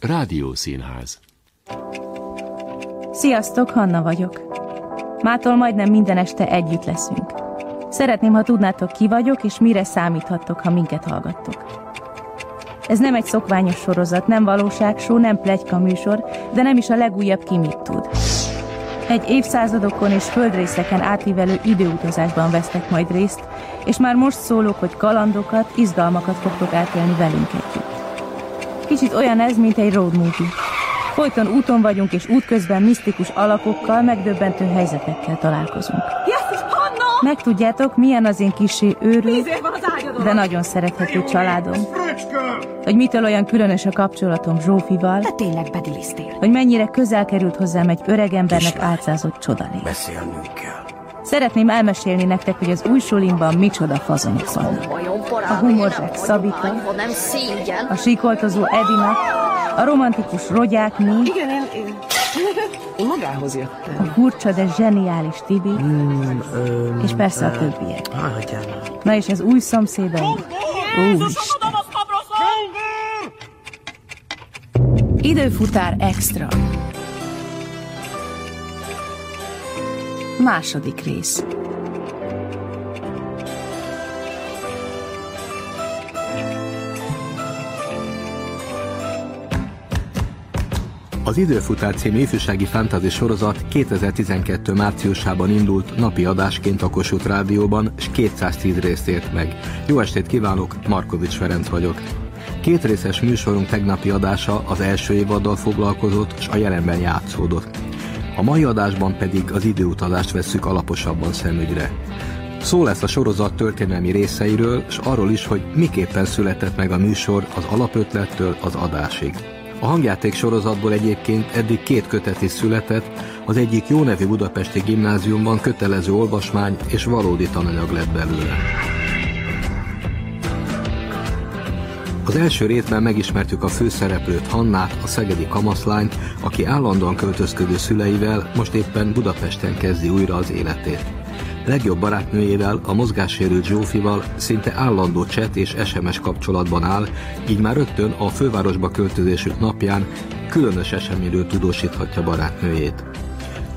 Rádiószínház Sziasztok, Hanna vagyok. Mától majdnem minden este együtt leszünk. Szeretném, ha tudnátok ki vagyok, és mire számíthattok, ha minket hallgattok. Ez nem egy szokványos sorozat, nem valóságsó, nem plegyka műsor, de nem is a legújabb ki mit tud. Egy évszázadokon és földrészeken átívelő időutazásban vesztek majd részt, és már most szólok, hogy kalandokat, izgalmakat fogtok átélni velünk együtt. Kicsit olyan ez, mint egy road movie. Folyton úton vagyunk, és útközben misztikus alakokkal, megdöbbentő helyzetekkel találkozunk. Hanna! Megtudjátok, milyen az én az ágyadon! de nagyon szerethető családom. Hogy mitől olyan különös a kapcsolatom Zsófival, Te tényleg bedilisztél. hogy mennyire közel került hozzám egy öregembernek álcázott csodalék. Beszélnünk kell. Szeretném elmesélni nektek, hogy az új sulimban micsoda fazonok vannak. A humorzsák szégyen? a síkoltozó Edina, a romantikus Rogyák mi, Igen, én, én, én magához jöttem. a furcsa, de zseniális Tibi, Hmm, ö, és persze a többiek. már. Na és az új szomszédaink. Úristen. Időfutár extra. Második rész. Az Időfutár című ifjúsági fantasy sorozat 2012. márciusában indult napi adásként a Kossuth Rádióban, és 210 részt ért meg. Jó estét kívánok, Markovics Ferenc vagyok. Két részes műsorunk tegnapi adása az első évaddal foglalkozott, és a jelenben játszódott. A mai adásban pedig az időutazást vesszük alaposabban szemügyre. Szó lesz a sorozat történelmi részeiről, és arról is, hogy miképpen született meg a műsor az alapötlettől az adásig. A hangjáték sorozatból egyébként eddig két kötet is született, az egyik jó nevű budapesti gimnáziumban kötelező olvasmány és valódi tananyag lett belőle. Az első részben megismertük a főszereplőt Hannát, a szegedi kamaszlányt, aki állandóan költözködő szüleivel most éppen Budapesten kezdi újra az életét. Legjobb barátnőjével, a mozgássérült Zsófival szinte állandó chat és SMS kapcsolatban áll, így már rögtön a fővárosba költözésük napján különös eseményről tudósíthatja barátnőjét.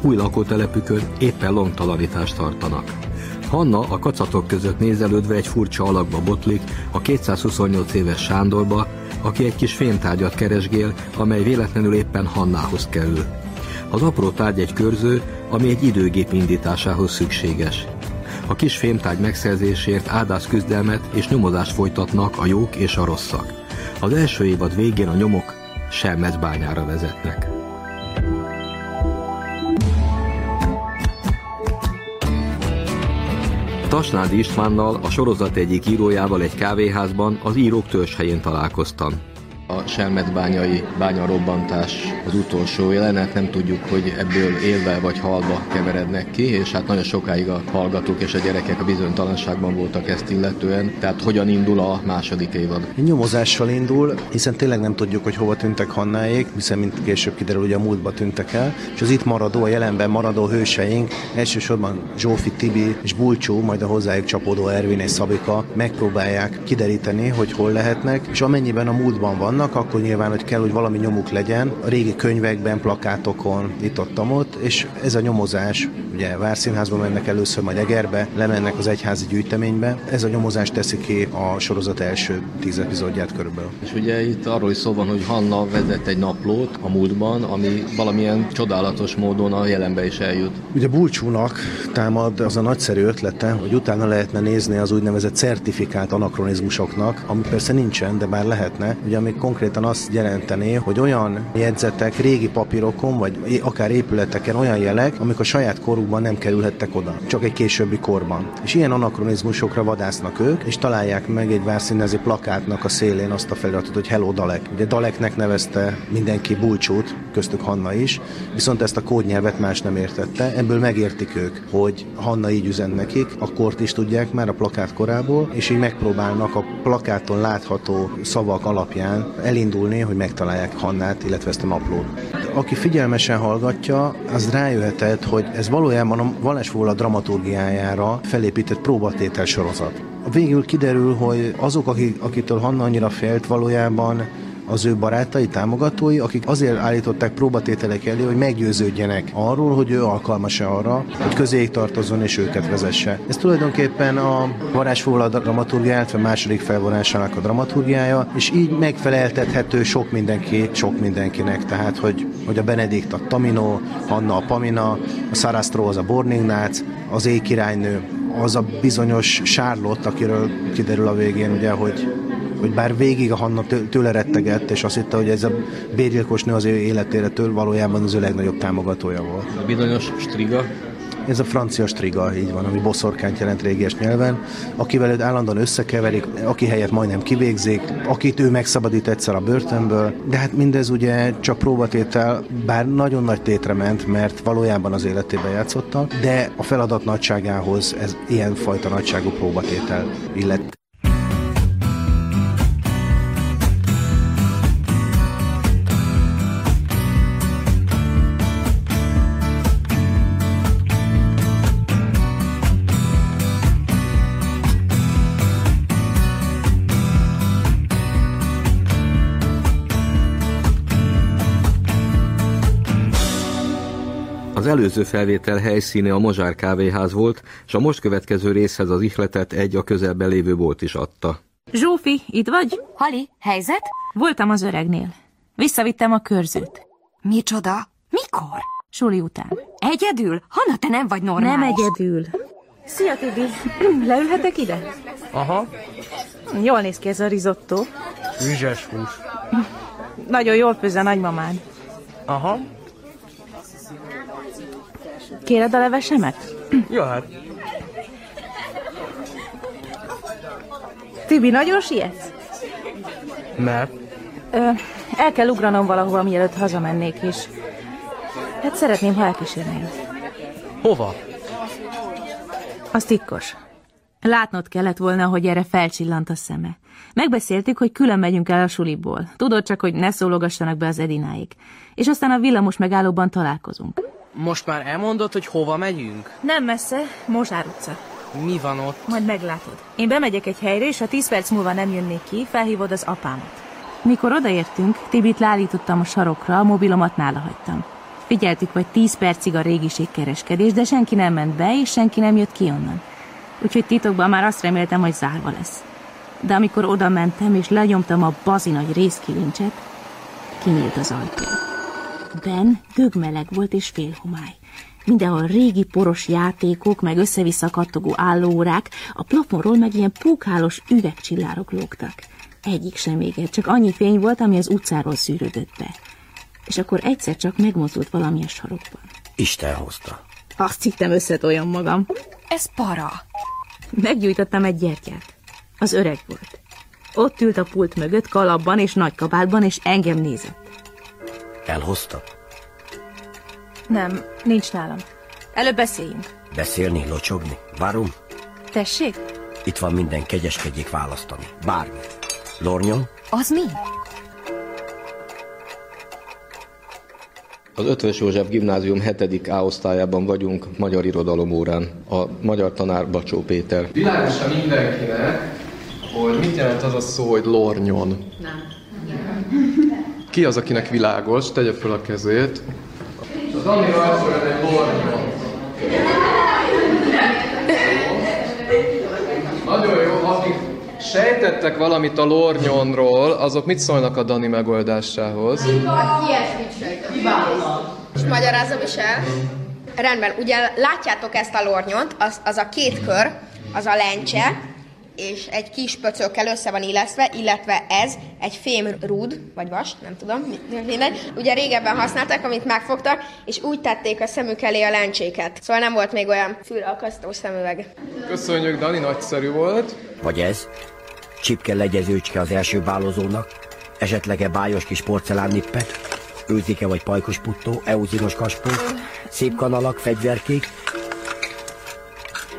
Új lakótelepükön éppen longtalanítást tartanak. Hanna a kacatok között nézelődve egy furcsa alakba botlik a 228 éves Sándorba, aki egy kis fémtárgyat keresgél, amely véletlenül éppen Hannához kerül. Az apró tárgy egy körző, ami egy időgép indításához szükséges. A kis fémtárgy megszerzésért áldász küzdelmet és nyomozást folytatnak a jók és a rosszak. Az első évad végén a nyomok Selmecbányára vezetnek. Tasnádi Istvánnal, a sorozat egyik írójával egy kávéházban az írók törzshelyén találkoztam. A Selmecbányai bányarobbantás az utolsó jelenet, nem tudjuk, hogy ebből élve vagy halva keverednek ki, és hát nagyon sokáig a hallgatók és a gyerekek a bizonytalanságban voltak ezt illetően. Tehát hogyan indul a második évad? Nyomozással indul, hiszen tényleg nem tudjuk, hogy hova tűntek Hannáék, hiszen mint később kiderül, hogy a múltba tűntek el, és az itt maradó, a jelenben maradó hőseink, elsősorban Zsófi Tibi és Bulcsú, majd a hozzájuk csapódó Ervin és Szabika megpróbálják kideríteni, hogy hol lehetnek, és amennyiben a múltban vannak, akkor nyilván, hogy kell, hogy valami nyomuk legyen, a régi könyvekben, plakátokon, itt ott, ott és ez a nyomozás, ugye Várszínházba mennek először, majd Egerbe, lemennek az egyházi gyűjteménybe, ez a nyomozás teszi ki a sorozat első tíz epizódját körülbelül. És ugye itt arról is szó van, hogy Hanna vezet egy naplót a múltban, ami valamilyen csodálatos módon a jelenbe is eljut. Ugye Bulcsúnak támad az a nagyszerű ötlete, hogy utána lehetne nézni az úgynevezett certifikált anakronizmusoknak, ami persze nincsen, de bár lehetne, ugye ami konkrétan azt jelenteni, hogy olyan jegyzetek régi papírokon, vagy akár épületeken olyan jelek, amik a saját korukban nem kerülhettek oda, csak egy későbbi korban. És ilyen anakronizmusokra vadásznak ők, és találják meg egy várszínezi plakátnak a szélén azt a feliratot, hogy Hello Dalek. Ugye Daleknek nevezte mindenki Bulcsút, köztük Hanna is, viszont ezt a kódnyelvet más nem értette, ebből megértik ők, hogy Hanna így üzen nekik, a kort is tudják már a plakát korából, és így megpróbálnak a plakáton látható szavak alapján elindulni, hogy megtalálják Hannát, illetve ezt a naplót. Aki figyelmesen hallgatja, az rájöhetett, hogy ez valójában a Valesfóla dramaturgiájára felépített próbatétel sorozat. Végül kiderül, hogy azok, akik, akitől Hanna annyira félt, valójában az ő barátai, támogatói, akik azért állították próbatételek elé, hogy meggyőződjenek arról, hogy ő alkalmas-e arra, hogy közéig tartozzon és őket vezesse. Ez tulajdonképpen a varázsfoglaló dramaturgiája, illetve második felvonásának a dramaturgiája, és így megfeleltethető sok mindenki, sok mindenkinek, tehát hogy, hogy a Benedikt a Tamino, Hanna a Pamina, a Sarastro az a Borningnác, az éjkirálynő, az a bizonyos Charlotte, akiről kiderül a végén, ugye, hogy hogy bár végig a Hanna tőle rettegett, és azt hitte, hogy ez a bérgyilkos nő az ő életére től valójában az ő legnagyobb támogatója volt. A bizonyos Striga, ez a francia striga, így van, ami boszorkányt jelent régies nyelven, akivel őt állandóan összekeverik, aki helyett majdnem kivégzik, akit ő megszabadít egyszer a börtönből, de hát mindez ugye csak próbatétel, bár nagyon nagy tétre ment, mert valójában az életében játszottak, de a feladat nagyságához ez ilyen fajta nagyságú próbatétel illet. Az előző felvétel helyszíne a Mazsár kávéház volt, és a most következő részhez az ihletet egy a közelben lévő bolt is adta. Zsófi, itt vagy? Hali, helyzet? Voltam az öregnél. Visszavittem a körzőt. Micsoda? Mikor? Suli után. Egyedül? Hanna, te nem vagy normális. Nem egyedül. Szia, Tibi. Leülhetek ide? Aha, Jól néz ki ez a risotto. vizes hús. Nagyon jól főz a nagymamád. Aha, Kéred a levesemet? jöhet. Tibi, nagyon sietsz? Mert? Ö, el kell ugranom valahova, mielőtt hazamennék is. Hát szeretném, ha elkísérnél. Hova? Az titkos. Látnod kellett volna, hogy erre felcsillant a szeme. Megbeszéltük, hogy külön megyünk el a suliból. Tudod csak, hogy ne szólogassanak be az Edináig. És aztán a villamos megállóban találkozunk. Most már elmondod, hogy hova megyünk? Nem messze, Mozsár utca. Mi van ott? Majd meglátod. Én bemegyek egy helyre, és ha tíz perc múlva nem jönnék ki, felhívod az apámat. Mikor odaértünk, Tibit leállítottam a sarokra, a mobilomat nála hagytam. Figyeltük vagy tíz percig a régiségkereskedés, de senki nem ment be, és senki nem jött ki onnan. Úgyhogy titokban már azt reméltem, hogy zárva lesz. De amikor oda mentem, és lenyomtam a bazi nagy részkilincset, kinyílt az ajtó. Ben dögmeleg volt és félhomály. Mindenhol régi poros játékok, meg össze-vissza kattogó állóórák, a plafonról meg ilyen pókhálós üvegcsillárok lógtak. Egyik sem égett, csak annyi fény volt, ami az utcáról szűrődött be. És akkor egyszer csak megmozdult valami a sarokban. Isten hozta. Azt hittem összetoljam magam. Ez para. Meggyújtottam egy gyertyát. Az öreg volt. Ott ült a pult mögött, kalapban és nagy kabátban, és engem nézett. Elhozta? Nem, nincs nálam. Előbb beszéljünk. Beszélni, locsogni? Várom? Tessék? Itt van minden, kegyeskedjék választani. Bármi. Lornyon? Az mi? Az Ötvös József Gimnázium 7. A osztályában vagyunk magyar irodalom órán. A magyar tanár Bacsó Péter. Világosan mindenkinek, hogy mit jelent az a szó, hogy lornyon. Nem. Ki az, akinek világos? Tegye fel a kezét. Az Anni rajzol egy lornyon. Nagyon jó, akik sejtettek valamit a lornyonról, azok mit szólnak a Dani megoldásához? És magyarázom is el. Rendben, ugye látjátok ezt a lornyont, az, az a két kör, az a lencse, és egy kis pöcökkel össze van illesztve, illetve ez egy fém rúd, vagy vas, nem tudom, mi- mindegy. Ugye régebben használták, amit megfogtak, és úgy tették a szemük elé a lencséket. Szóval nem volt még olyan fülakasztó szemüveg. Köszönjük, Dani, nagyszerű volt. Vagy ez? Csipke legyezőcske az első bálozónak? Esetleg-e bájos kis porcelánnippet? Őzike vagy pajkos puttó, euzinos kaspó? Szép kanalak, fegyverkék?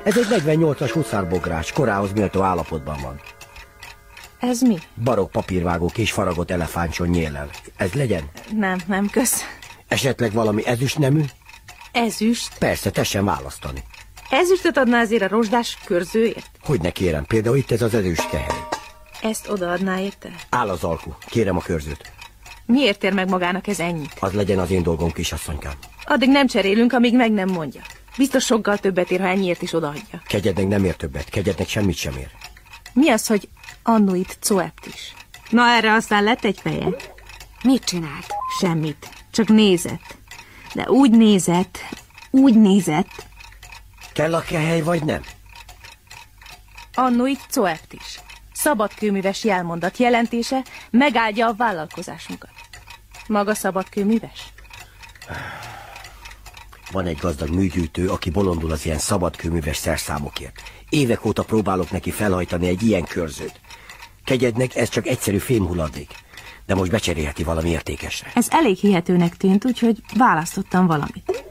Ez egy 48-as huszárbogrács, korához méltó állapotban van. Ez mi? Barokk papírvágó kis faragott elefántson nyélel. Ez legyen? Nem, nem, kösz. Esetleg valami ezüst nemű? Ezüst? Persze, tessen választani. Ezüstöt adná azért a rozsdás körzőért? Hogy ne kérem, például itt ez az ezüst kehely. Ezt odaadná érte? Áll az alku. Kérem a körzőt. Miért ér meg magának ez ennyit? Az legyen az én dolgom, kisasszonykám. Addig nem cserélünk, amíg meg nem mondja. Biztos sokkal többet ér, ha ennyiért is odaadja. Kegyednek nem ér többet, kegyednek semmit sem ér. Mi az, hogy annuit coept is? Na erre aztán lett egy feje. Mit csinált? Semmit. Csak nézett. De úgy nézett, úgy nézett. Kell a kehely, vagy nem? Annuit coept is. Szabadkőműves jelmondat jelentése megáldja a vállalkozásunkat. Maga szabadkőműves? Van egy gazdag műgyűjtő, aki bolondul az ilyen szabadkőműves szerszámokért. Évek óta próbálok neki felhajtani egy ilyen körzőt. Kegyednek ez csak egyszerű fémhulladék. De most becserélheti valami értékesre. Ez elég hihetőnek tűnt, úgyhogy választottam valamit.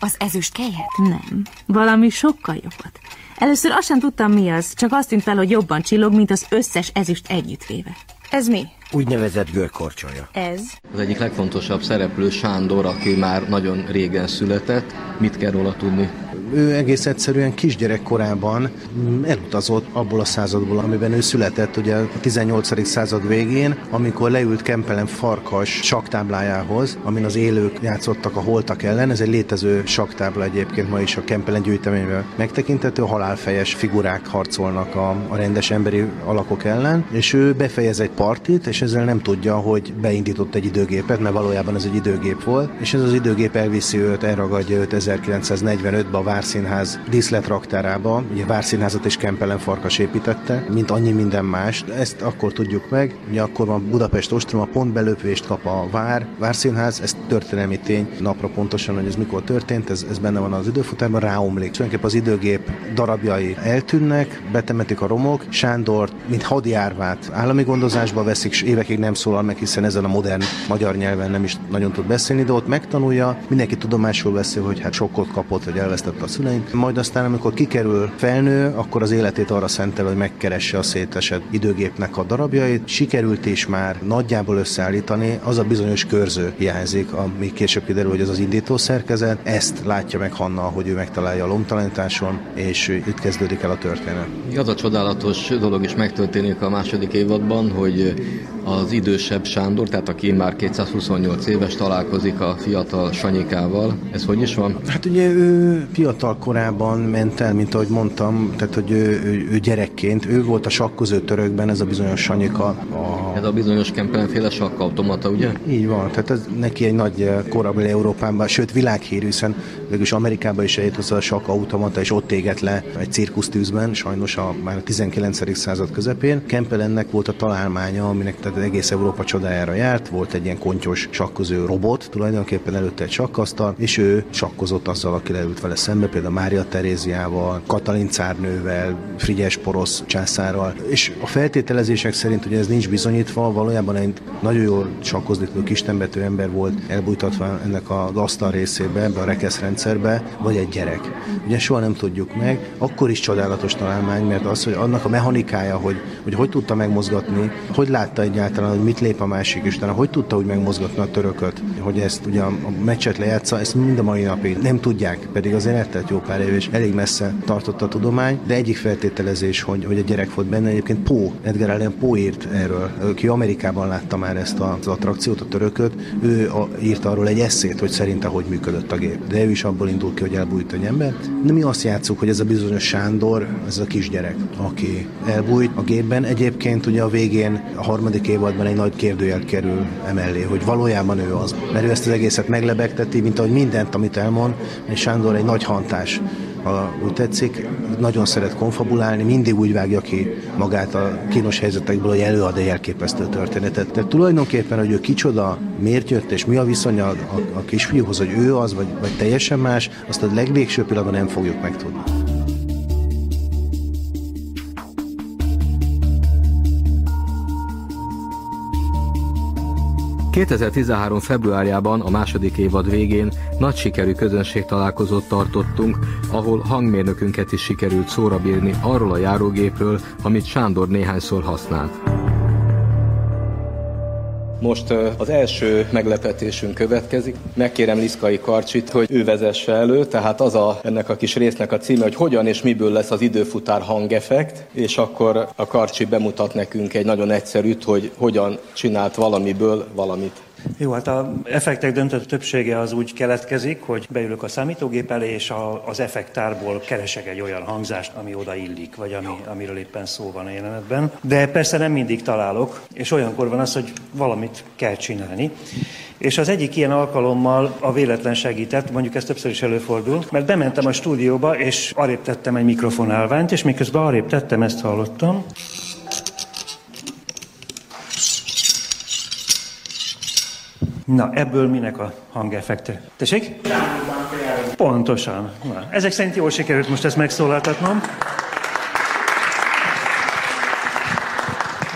Az ezüst kelyhet? Nem, valami sokkal jobbat. Először azt sem tudtam mi az, csak azt tűnt fel, hogy jobban csillog, mint az összes ezüst együttvéve. Ez mi? Úgynevezett görkorcsolya. Ez? Az egyik legfontosabb szereplő Sándor, aki már nagyon régen született. Mit kell róla tudni? Ő egész egyszerűen kisgyerek korában mm, elutazott abból a századból, amiben ő született, ugye a 18. század végén, amikor leült Kempelen farkas saktáblájához, amin az élők játszottak a holtak ellen. Ez egy létező saktábla egyébként ma is a Kempelen gyűjteményben megtekintető, halálfejes figurák harcolnak a, a rendes emberi alakok ellen, és ő befejez egy partit, és ezzel nem tudja, hogy beindított egy időgépet, mert valójában ez egy időgép volt, és ez az időgép elviszi őt, elragadja őt 1945-ben a Várszínház díszletraktárába. Ugye Várszínházat és Kempelen Farkas építette, mint annyi minden más. Ezt akkor tudjuk meg. Ugye akkor van Budapest Ostrom, a pont belöpvést kap a Vár, Várszínház, ez történelmi tény, napra pontosan, hogy ez mikor történt, ez, ez benne van az időfutárban, ráomlik. Tulajdonképpen az időgép darabjai eltűnnek, betemetik a romok, Sándor, mint hadjárvát állami gondozásba veszik, és évekig nem szólal meg, hiszen ezen a modern magyar nyelven nem is nagyon tud beszélni, de ott megtanulja, mindenki tudomásul veszi, hogy hát sokkot kapott, hogy elvesztette a szüleint. Majd aztán, amikor kikerül felnő, akkor az életét arra szentel, hogy megkeresse a szétesett időgépnek a darabjait. Sikerült is már nagyjából összeállítani, az a bizonyos körző hiányzik, ami később kiderül, hogy az az indító szerkezet. Ezt látja meg Hanna, hogy ő megtalálja a lomtalanításon, és itt kezdődik el a történet. Az a csodálatos dolog is megtörténik a második évadban, hogy az idősebb Sándor, tehát aki már 228 éves, találkozik a fiatal Sanyikával. Ez hogy is van? Hát ugye ő fiatal korában ment el, mint ahogy mondtam, tehát hogy ő, ő, ő gyerekként, ő volt a sakkozó törökben, ez a bizonyos Sanyika. A... Ez a bizonyos Kempelenféle sakkautomata, ugye? Így van, tehát ez neki egy nagy korabeli Európában, sőt világhírű, hiszen végülis Amerikában is eljött a sakkautomata, és ott égett le egy cirkusztűzben, sajnos a, már a 19. század közepén. Kempelennek volt a találmánya, aminek tehát egész Európa csodájára járt, volt egy ilyen kontyos sakkozó robot, tulajdonképpen előtte egy sakkasztal, és ő sakkozott azzal, aki leült vele szembe, például Mária Teréziával, Katalin cárnővel, Frigyes porosz császárral, és a feltételezések szerint, hogy ez nincs bizonyítva, valójában egy nagyon jól sakkozni tudó kistembetű ember volt elbújtatva ennek az asztal részébe, ebbe a rekeszrendszerbe, vagy egy gyerek. Ugye soha nem tudjuk meg, akkor is csodálatos találmány, mert az, hogy annak a mechanikája, hogy hogy, hogy tudta megmozgatni, hogy látta egyáltalán, hogy mit lép a másik, és utána hogy tudta úgy megmozgatni a törököt, hogy ezt ugye a meccset lejátsza, ezt mind a mai napig nem tudják, pedig azért eltelt jó pár év, és elég messze tartott a tudomány, de egyik feltételezés, hogy, hogy a gyerek volt benne, egyébként Pó, Edgar Allan Poe írt erről, aki Amerikában látta már ezt az attrakciót, a törököt, ő a, írt arról egy eszét, hogy szerinte hogy működött a gép. De ő is abból indul ki, hogy elbújt egy ember. De mi azt játszuk, hogy ez a bizonyos Sándor, ez a kisgyerek, aki elbújt a gépben. Egyébként ugye a végén, a harmadik évadban egy nagy kérdőjel kerül emellé, hogy valójában ő az. Mert ő ezt az egészet meglebegteti, mint ahogy mindent, amit elmond, és Sándor egy nagy hantás ha úgy tetszik, nagyon szeret konfabulálni, mindig úgy vágja ki magát a kínos helyzetekből, hogy előad egy elképesztő történetet. Tehát tulajdonképpen, hogy ő kicsoda, miért jött, és mi a viszonya a, a kisfiúhoz, hogy ő az, vagy, vagy teljesen más, azt a legvégső pillanatban nem fogjuk megtudni. 2013. februárjában a második évad végén nagy sikerű közönség találkozót tartottunk, ahol hangmérnökünket is sikerült szóra bírni arról a járógépről, amit Sándor néhányszor használt. Most az első meglepetésünk következik. Megkérem Liszkai Karcsit, hogy ő vezesse elő, tehát az a, ennek a kis résznek a címe, hogy hogyan és miből lesz az időfutár hangeffekt, és akkor a Karcsi bemutat nekünk egy nagyon egyszerűt, hogy hogyan csinált valamiből valamit. Jó, hát a effektek döntő többsége az úgy keletkezik, hogy beülök a számítógép elé, és a, az effektárból keresek egy olyan hangzást, ami oda illik, vagy ami, amiről éppen szó van a jelenetben. De persze nem mindig találok, és olyankor van az, hogy valamit kell csinálni. És az egyik ilyen alkalommal a véletlen segített, mondjuk ez többször is előfordul, mert bementem a stúdióba, és arrébb tettem egy mikrofonálványt, és miközben arrébb tettem, ezt hallottam. Na, ebből minek a hangeffekte? Tessék? Pontosan. Na, ezek szerint jól sikerült most ezt megszólaltatnom.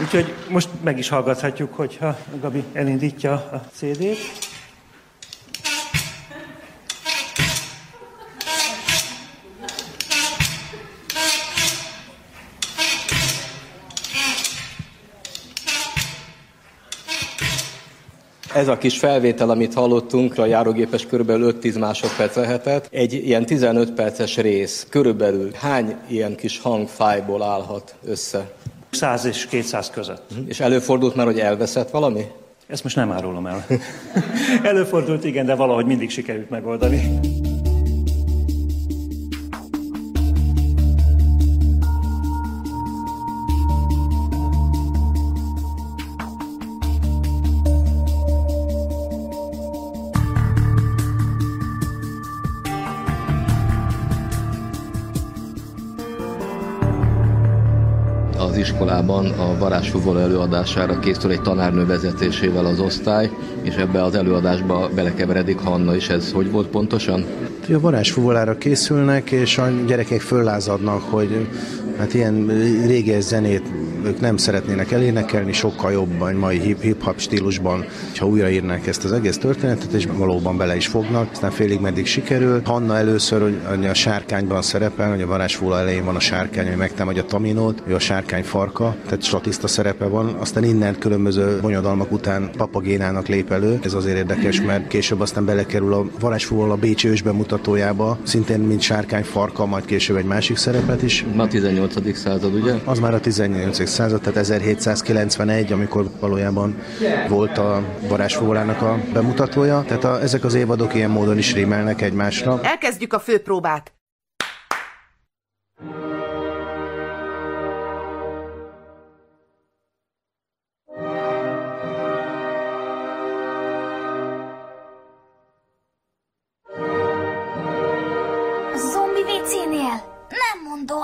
Úgyhogy most meg is hallgathatjuk, hogyha Gabi elindítja a CD-t. Ez a kis felvétel, amit hallottunk, a járógépes körülbelül 5-10 másodperc lehetett. Egy ilyen 15 perces rész, körülbelül hány ilyen kis hangfájból állhat össze? 100 és 200 között. És előfordult már, hogy elveszett valami? Ezt most nem árulom el. Előfordult, igen, de valahogy mindig sikerült megoldani. Iskolában a varázsfúvoló előadására készül egy tanárnő vezetésével az osztály, és ebbe az előadásba belekeveredik Hanna is. Ez hogy volt pontosan? A varázsfuvolára készülnek, és a gyerekek föllázadnak, hogy hát ilyen réges zenét ők nem szeretnének elénekelni, sokkal jobban, mai hip-hop stílusban, ha újraírnák ezt az egész történetet, és valóban bele is fognak, aztán félig meddig sikerül. Hanna először hogy a sárkányban szerepel, hogy a varázsfúla elején van a sárkány, ami megtámadja a taminót, ő a sárkány farka, tehát statiszta szerepe van, aztán innen különböző bonyodalmak után papagénának lép elő. Ez azért érdekes, mert később aztán belekerül a varázsfúval a Bécsi ős bemutatójába, szintén mint sárkány farka, majd később egy másik szerepet is. Ma 18. század, ugye? Az már a 18 század, tehát 1791, amikor valójában volt a varázsfólának a bemutatója. Tehát a, ezek az évadok ilyen módon is rímelnek egymásra. Elkezdjük a főpróbát.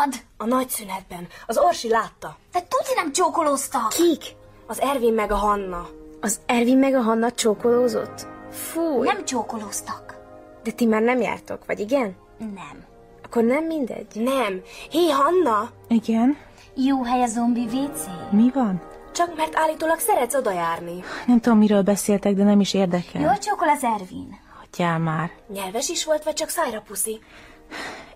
Mondod. A nagy szünetben. Az Orsi látta. De tuti nem csókolóztak. Kik? Az Ervin meg a Hanna. Az Ervin meg a Hanna csókolózott? Fúj. Nem csókolóztak. De ti már nem jártok, vagy igen? Nem. Akkor nem mindegy? Nem. Hé, Hanna! Igen? Jó hely a zombi WC. Mi van? Csak mert állítólag szeretsz oda járni. Nem tudom, miről beszéltek, de nem is érdekel. Jól csókol az Ervin. Hagyjál már. Nyelves is volt, vagy csak szájra puszi?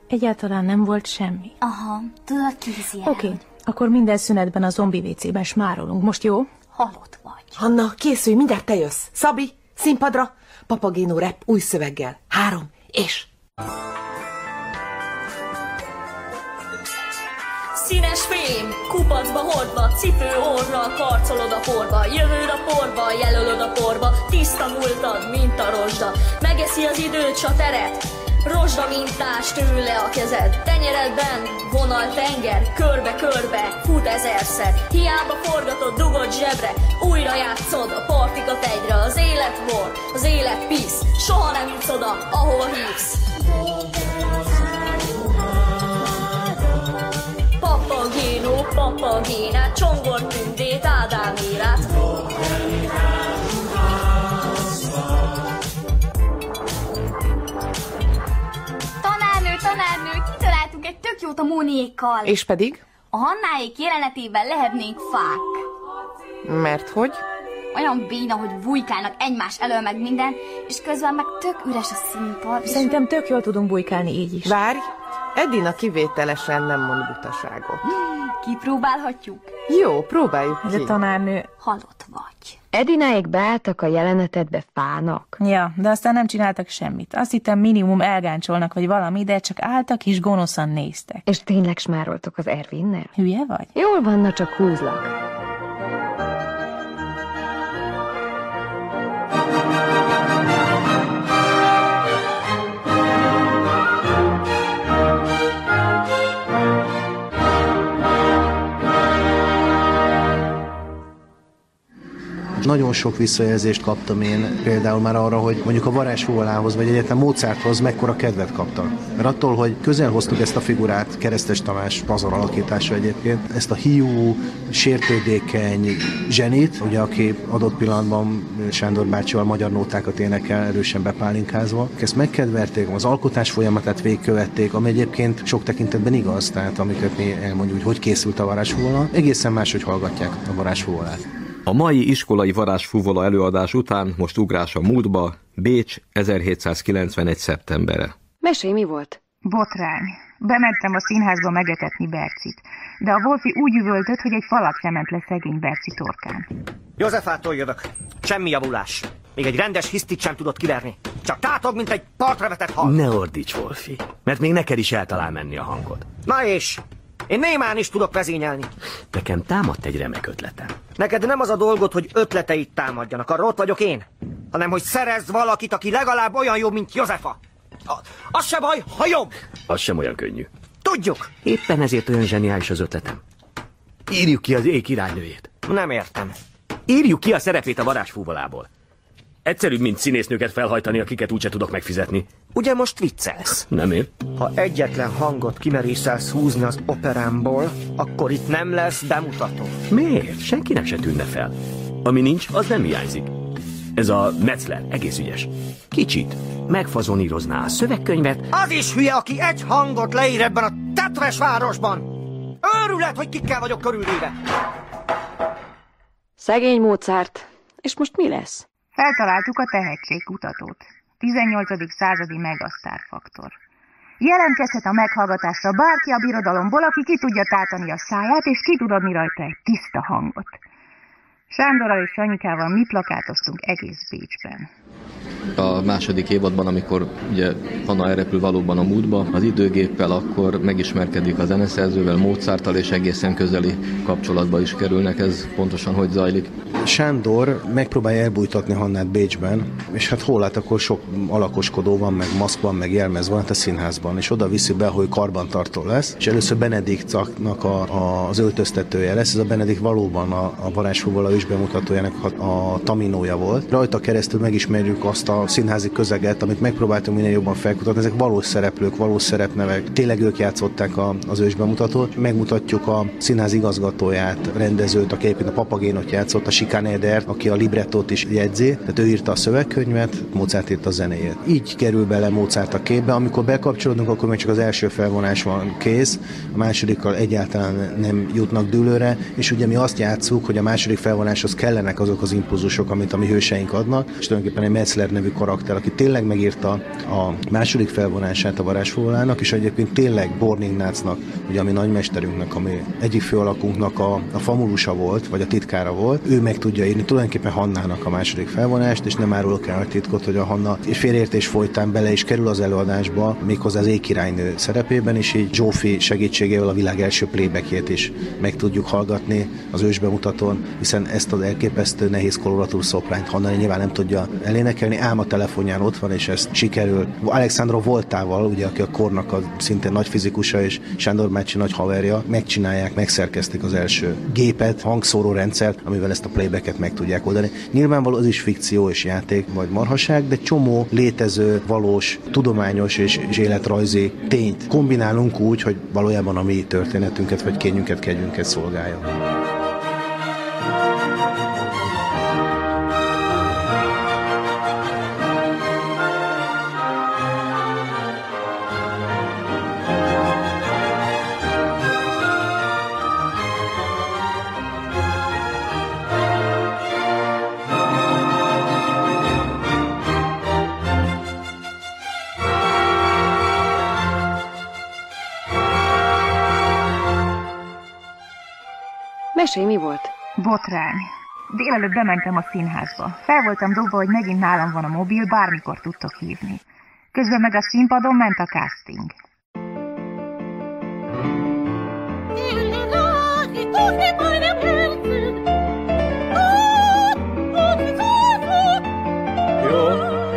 Egyáltalán nem volt semmi. Aha, tudod, el. Oké, okay. akkor minden szünetben a zombi WC-ben smárolunk. Most jó? Halott vagy. Hanna, készülj, mindjárt te jössz. Szabi, színpadra, papagénó rep új szöveggel. Három, és... Színes fém, kupacba hordva, cipő orra, karcolod a porba, jövőd a porba, jelölöd a porba, tiszta múltad, mint a rozsda. Megeszi az időt, s a teret, rozsda mintás tőle a kezed. Tenyeredben vonal tenger, körbe-körbe, fut ezerszer. Hiába forgatod, dugod zsebre, újra játszod a partikat egyre. Az élet vor, az élet pisz, soha nem jutsz oda, ahova hívsz. Papagéno, papagénát, csongor tündét, Ádámérát. Tanárnő, jót a Móniékkal. És pedig? A Hannáék jelenetében lehetnénk fák. Mert hogy? Olyan béna, hogy bujkálnak egymás elől meg minden, és közben meg tök üres a színpad. Szerintem tök jól tudunk bujkálni így is. Várj, Edina kivételesen nem mond butaságot. Kipróbálhatjuk? Jó, próbáljuk Ez a tanárnő... Halott vagy. Edináig beálltak a jelenetedbe fának. Ja, de aztán nem csináltak semmit. Azt hittem minimum elgáncsolnak, vagy valami, de csak álltak és gonoszan néztek. És tényleg smároltok az Ervinnel? Hülye vagy? Jól van, na csak húzlak. Nagyon sok visszajelzést kaptam én például már arra, hogy mondjuk a varázsfúvalához, vagy egyetem Mozarthoz mekkora kedvet kaptak. Mert attól, hogy közel hoztuk ezt a figurát, Keresztes Tamás pazar alakítása egyébként, ezt a hiú, sértődékeny zsenit, ugye aki adott pillanatban Sándor bácsival magyar nótákat énekel, erősen bepálinkázva. Ezt megkedverték, az alkotás folyamatát végigkövették, ami egyébként sok tekintetben igaz, tehát amiket mi elmondjuk, hogy hogy készült a varázsfúvala, egészen máshogy hallgatják a varázsfúvalát. A mai iskolai varázsfúvola előadás után most ugrás a múltba, Bécs 1791. szeptembere. Mesélj, mi volt? Botrány. Bementem a színházba megetetni Bercit. De a Wolfi úgy üvöltött, hogy egy falat sem ment le szegény Berci torkán. Józsefától jövök. Semmi javulás. Még egy rendes hisztit sem tudott kiverni. Csak tátog, mint egy partra vetett hal. Ne ordíts, Wolfi, mert még neked is el talál menni a hangod. Na és? Én némán is tudok vezényelni. Nekem támadt egy remek ötletem. Neked nem az a dolgod, hogy ötleteit támadjanak, arra ott vagyok én, hanem hogy szerezz valakit, aki legalább olyan jó, mint Józefa. A, az se baj, ha jobb. Az sem olyan könnyű. Tudjuk. Éppen ezért olyan zseniális az ötletem. Írjuk ki az éj királynőjét. Nem értem. Írjuk ki a szerepét a varázsfúvalából. Egyszerűbb, mint színésznőket felhajtani, akiket úgyse tudok megfizetni. Ugye most viccelsz? Nem én. Ha egyetlen hangot kimerészelsz húzni az operámból, akkor itt nem lesz bemutató. Miért? Senkinek se tűnne fel. Ami nincs, az nem hiányzik. Ez a Metzler egész ügyes. Kicsit megfazonírozná a szövegkönyvet. Az is hülye, aki egy hangot leír ebben a tetves városban. Őrület, hogy kikkel vagyok körülvéve. Szegény Mozart. És most mi lesz? Feltaláltuk a tehetségkutatót. 18. századi megasztárfaktor. Jelentkezhet a meghallgatásra bárki a birodalomból, aki ki tudja tátani a száját, és ki tud adni rajta egy tiszta hangot. Sándorral és Sanyikával mi plakátoztunk egész Bécsben. A második évadban, amikor ugye Hanna elrepül valóban a múltba, az időgéppel, akkor megismerkedik a zeneszerzővel, Mozarttal, és egészen közeli kapcsolatba is kerülnek. Ez pontosan hogy zajlik? Sándor megpróbálja elbújtatni Hannát Bécsben, és hát hol hát akkor sok alakoskodó van, meg maszk van, meg jelmez van hát a színházban, és oda viszi be, hogy karbantartó lesz, és először Benediktnak a, a, az öltöztetője lesz, ez a Benedikt valóban a, a varázsfúvola is bemutatójának a, taminója volt. Rajta keresztül megismerjük azt a színházi közeget, amit megpróbáltunk minél jobban felkutatni, ezek valós szereplők, valós szerepnevek, tényleg ők játszották a, az ősbemutatót. Megmutatjuk a színház igazgatóját, rendezőt, aki egyébként a papagénot játszott, a Sikán Eder, aki a librettót is jegyzi, tehát ő írta a szövegkönyvet, Mozart írta a zenéjét. Így kerül bele Mozart a képbe, amikor bekapcsolódunk, akkor még csak az első felvonás van kész, a másodikkal egyáltalán nem jutnak dőlőre, és ugye mi azt játszuk, hogy a második felvonáshoz kellenek azok az impulzusok, amit a mi hőseink adnak, és tulajdonképpen egy Metzler nevű karakter, aki tényleg megírta a második felvonását a varázsfúvolának, és egyébként tényleg Borningnácnak, ugye ami nagymesterünknek, ami egyik főalakunknak a, a famulusa volt, vagy a titkára volt, ő meg tudja írni tulajdonképpen Hannának a második felvonást, és nem árulok el a titkot, hogy a Hanna és félértés folytán bele is kerül az előadásba, méghozzá az ékirálynő szerepében, és így Zsófi segítségével a világ első plébekjét is meg tudjuk hallgatni az ősbemutatón, hiszen ezt az elképesztő nehéz koloratúr szoprányt Hanna nyilván nem tudja elénekelni, ám a telefonján ott van, és ezt sikerül. Alexandra Voltával, ugye, aki a kornak a szintén nagy fizikusa, és Sándor Mácsi nagy haverja, megcsinálják, megszerkezték az első gépet, hangszóró rendszert, amivel ezt a playbacket meg tudják oldani. Nyilvánvaló az is fikció és játék, vagy marhaság, de csomó létező, valós, tudományos és, és életrajzi tényt kombinálunk úgy, hogy valójában a mi történetünket vagy kényünket, kegyünket szolgálja. Mesélj, mi volt? Botrány. Délelőtt bementem a színházba. Fel voltam dobva, hogy megint nálam van a mobil, bármikor tudtok hívni. Közben meg a színpadon ment a casting. Jó,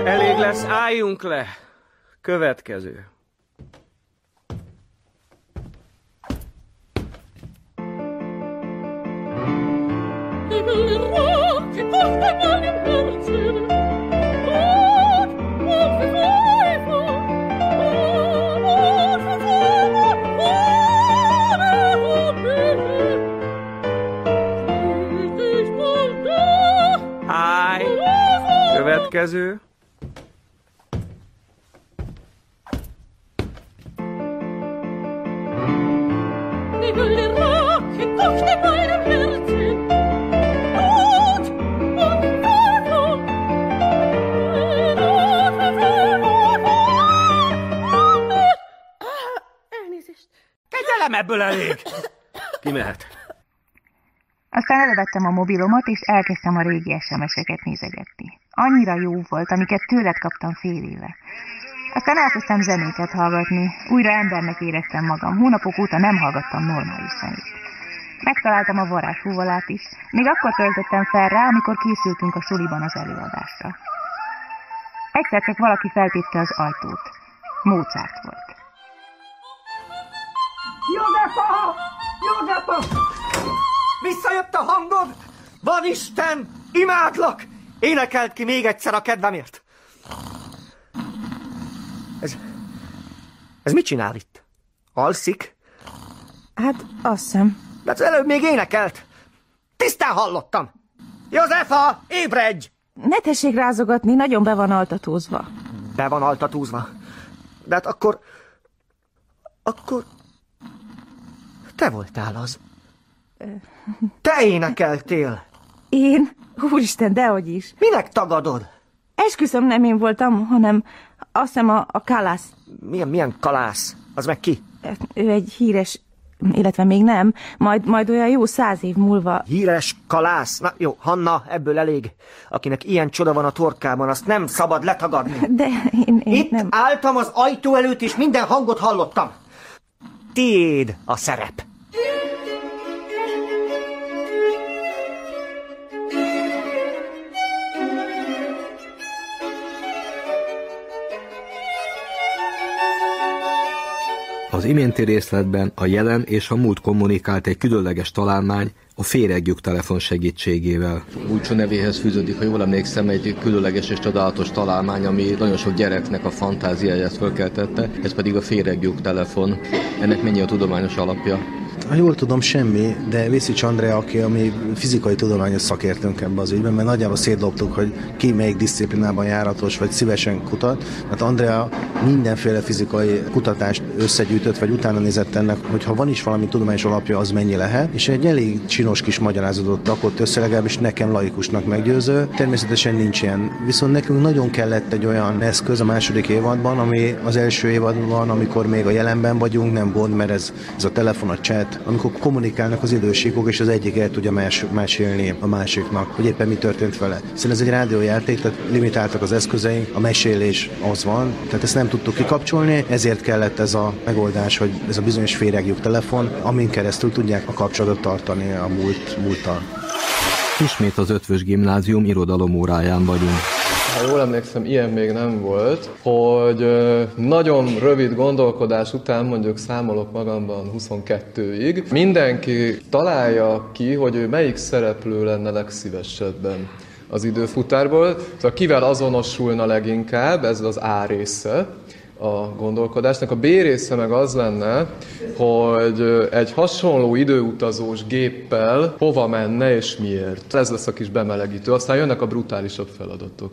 elég lesz, álljunk le. Következő. Következő. Nibble the Kegyelem ebből elég! Ki mehet? Aztán elővettem a mobilomat, és elkezdtem a régi SMS-eket nézegetni. Annyira jó volt, amiket tőled kaptam fél éve. Aztán elkezdtem zenéket hallgatni. Újra embernek éreztem magam. Hónapok óta nem hallgattam normális zenét. Megtaláltam a varázsfúvalát is. Még akkor töltöttem fel rá, amikor készültünk a suliban az előadásra. Egyszer csak valaki feltépte az ajtót. Mozart volt. Józefa! Józefa! Visszajött a hangod? Van Isten! Imádlak! Énekelt ki még egyszer a kedvemért! Ez... Ez mit csinál itt? Alszik? Hát, azt hiszem. De az előbb még énekelt! Tisztán hallottam! Józefa, ébredj! Ne tessék rázogatni, nagyon be van altatózva. Be van altatúzva. De hát akkor... Akkor... Te voltál az. Te énekeltél. Én? Úristen, dehogy is. Minek tagadod? Esküszöm, nem én voltam, hanem azt hiszem a, a Kalász. Milyen, milyen kalász? Az meg ki? Ő egy híres, illetve még nem, majd, majd olyan jó száz év múlva. Híres kalász? Na jó, Hanna, ebből elég. Akinek ilyen csoda van a torkában, azt nem szabad letagadni. De én, én Itt nem... álltam az ajtó előtt, és minden hangot hallottam. Tiéd a szerep. Az iménti részletben a jelen és a múlt kommunikált egy különleges találmány a féregjük telefon segítségével. Búcsú nevéhez fűződik, ha jól emlékszem, egy különleges és csodálatos találmány, ami nagyon sok gyereknek a fantáziáját fölkeltette, ez pedig a féregjük telefon. Ennek mennyi a tudományos alapja? Ha jól tudom, semmi, de Vészics Andrea, aki a mi fizikai tudományos szakértőnk ebben az ügyben, mert nagyjából szétdobtuk, hogy ki melyik disziplinában járatos, vagy szívesen kutat. Hát Andrea mindenféle fizikai kutatást összegyűjtött, vagy utána nézett ennek, hogy ha van is valami tudományos alapja, az mennyi lehet, és egy elég csinos kis magyarázatot rakott össze, legalábbis nekem laikusnak meggyőző. Természetesen nincs ilyen. Viszont nekünk nagyon kellett egy olyan eszköz a második évadban, ami az első évadban, amikor még a jelenben vagyunk, nem gond, mert ez, ez a telefon, a chat, amikor kommunikálnak az idősíkok, és az egyik el tudja más, mesélni a másiknak, hogy éppen mi történt vele. Hiszen ez egy rádiójáték, tehát limitáltak az eszközeink, a mesélés az van, tehát ezt nem tudtuk kikapcsolni, ezért kellett ez a megoldás, hogy ez a bizonyos féregjuk telefon, amin keresztül tudják a kapcsolatot tartani a múlt, múlttal. Ismét az ötvös gimnázium irodalom óráján vagyunk. Ha jól emlékszem, ilyen még nem volt, hogy nagyon rövid gondolkodás után, mondjuk számolok magamban 22-ig, mindenki találja ki, hogy ő melyik szereplő lenne legszívesebben az időfutárból, szóval kivel azonosulna leginkább, ez az A része a gondolkodásnak. A B része meg az lenne, hogy egy hasonló időutazós géppel hova menne és miért. Ez lesz a kis bemelegítő. Aztán jönnek a brutálisabb feladatok.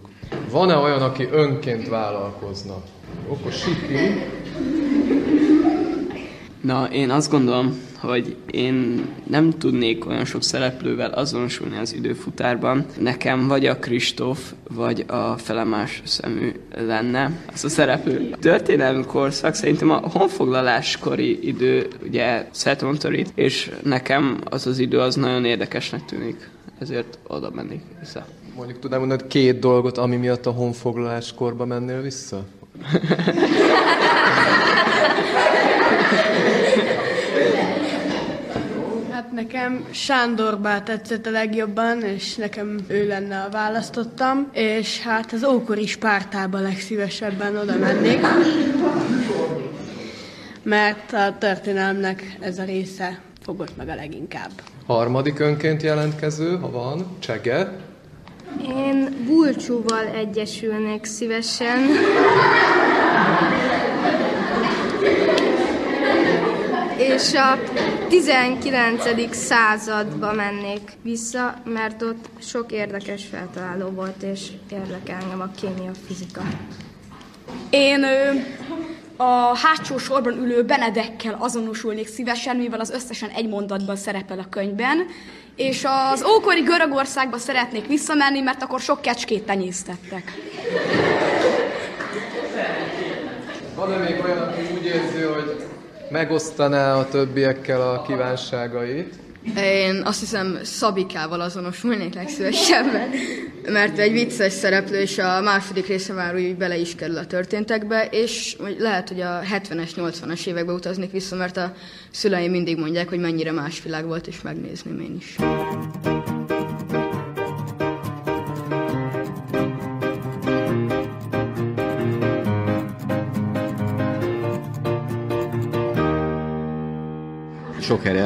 Van-e olyan, aki önként vállalkozna? Okos Siki. Na, én azt gondolom, hogy én nem tudnék olyan sok szereplővel azonosulni az időfutárban. Nekem vagy a Kristóf, vagy a felemás szemű lenne az a szereplő. A történelmi korszak szerintem a honfoglaláskori idő, ugye Szetmontorit, és nekem az az idő az nagyon érdekesnek tűnik. Ezért oda mennék vissza. Mondjuk tudnám mondani két dolgot, ami miatt a honfoglaláskorba mennél vissza? nekem Sándor tetszett a legjobban, és nekem ő lenne a választottam, és hát az ókori Spártába legszívesebben oda mennék. Mert a történelmnek ez a része fogott meg a leginkább. Harmadik önként jelentkező, ha van, Csege. Én Bulcsúval egyesülnék szívesen. És a 19. századba mennék vissza, mert ott sok érdekes feltaláló volt, és érdekel engem a kémia, fizika. Én a hátsó sorban ülő Benedekkel azonosulnék szívesen, mivel az összesen egy mondatban szerepel a könyvben, és az ókori Görögországba szeretnék visszamenni, mert akkor sok kecskét tenyésztettek. Van-e még olyan, aki úgy érzi, hogy megosztaná a többiekkel a kívánságait? Én azt hiszem Szabikával azonosulnék legszívesebben, mert egy vicces szereplő, és a második része már úgy bele is kerül a történtekbe, és lehet, hogy a 70-es, 80-as évekbe utaznék vissza, mert a szüleim mindig mondják, hogy mennyire más világ volt, és megnézném én is.